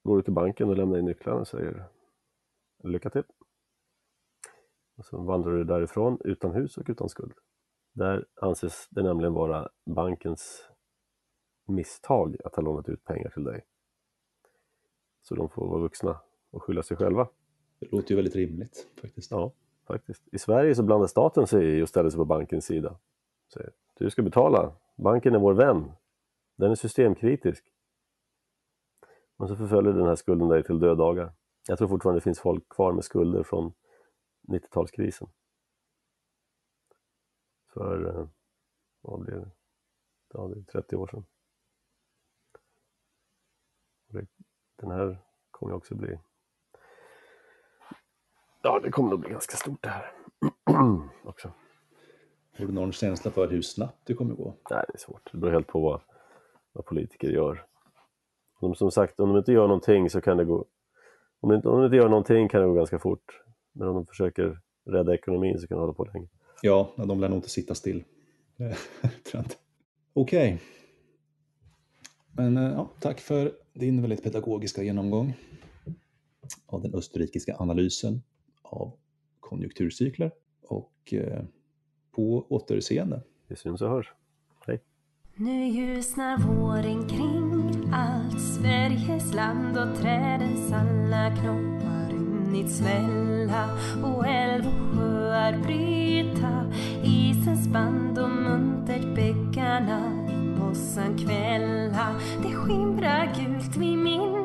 går du till banken och lämnar in nycklarna och säger lycka till. Och så vandrar du därifrån utan hus och utan skuld. Där anses det nämligen vara bankens misstag att ha lånat ut pengar till dig. Så de får vara vuxna och skylla sig själva. Det låter ju väldigt rimligt faktiskt. Ja, faktiskt. I Sverige så blandar staten sig i och ställer sig på bankens sida. Säger, du ska betala, banken är vår vän, den är systemkritisk. Och så förföljer den här skulden dig till döddagar. Jag tror fortfarande det finns folk kvar med skulder från 90-talskrisen. För, eh, vad blir det? Ja, det är 30 år sedan. Det, den här kommer också bli Ja, det kommer nog bli ganska stort det här också. Har du någon känsla för hur snabbt det kommer gå? Nej, det är svårt. Det beror helt på vad, vad politiker gör. De, som sagt, om de inte gör någonting så kan det gå Om de, inte, om de inte gör någonting kan det gå ganska fort. Men om de försöker rädda ekonomin så kan det hålla på länge. Ja, de lär nog inte sitta still. Okej. Okay. Men eh, ja, tack för din väldigt pedagogiska genomgång av den österrikiska analysen av konjunkturcykler och eh, på återseende. Vi syns och hörs. Hej. Nu ljusnar våren kring allt Sveriges land och trädens alla knoppar runnit svälla och älv och sjöar bryta isens band och muntert bäckarna i mossan kvälla. Det skimrar gult vid min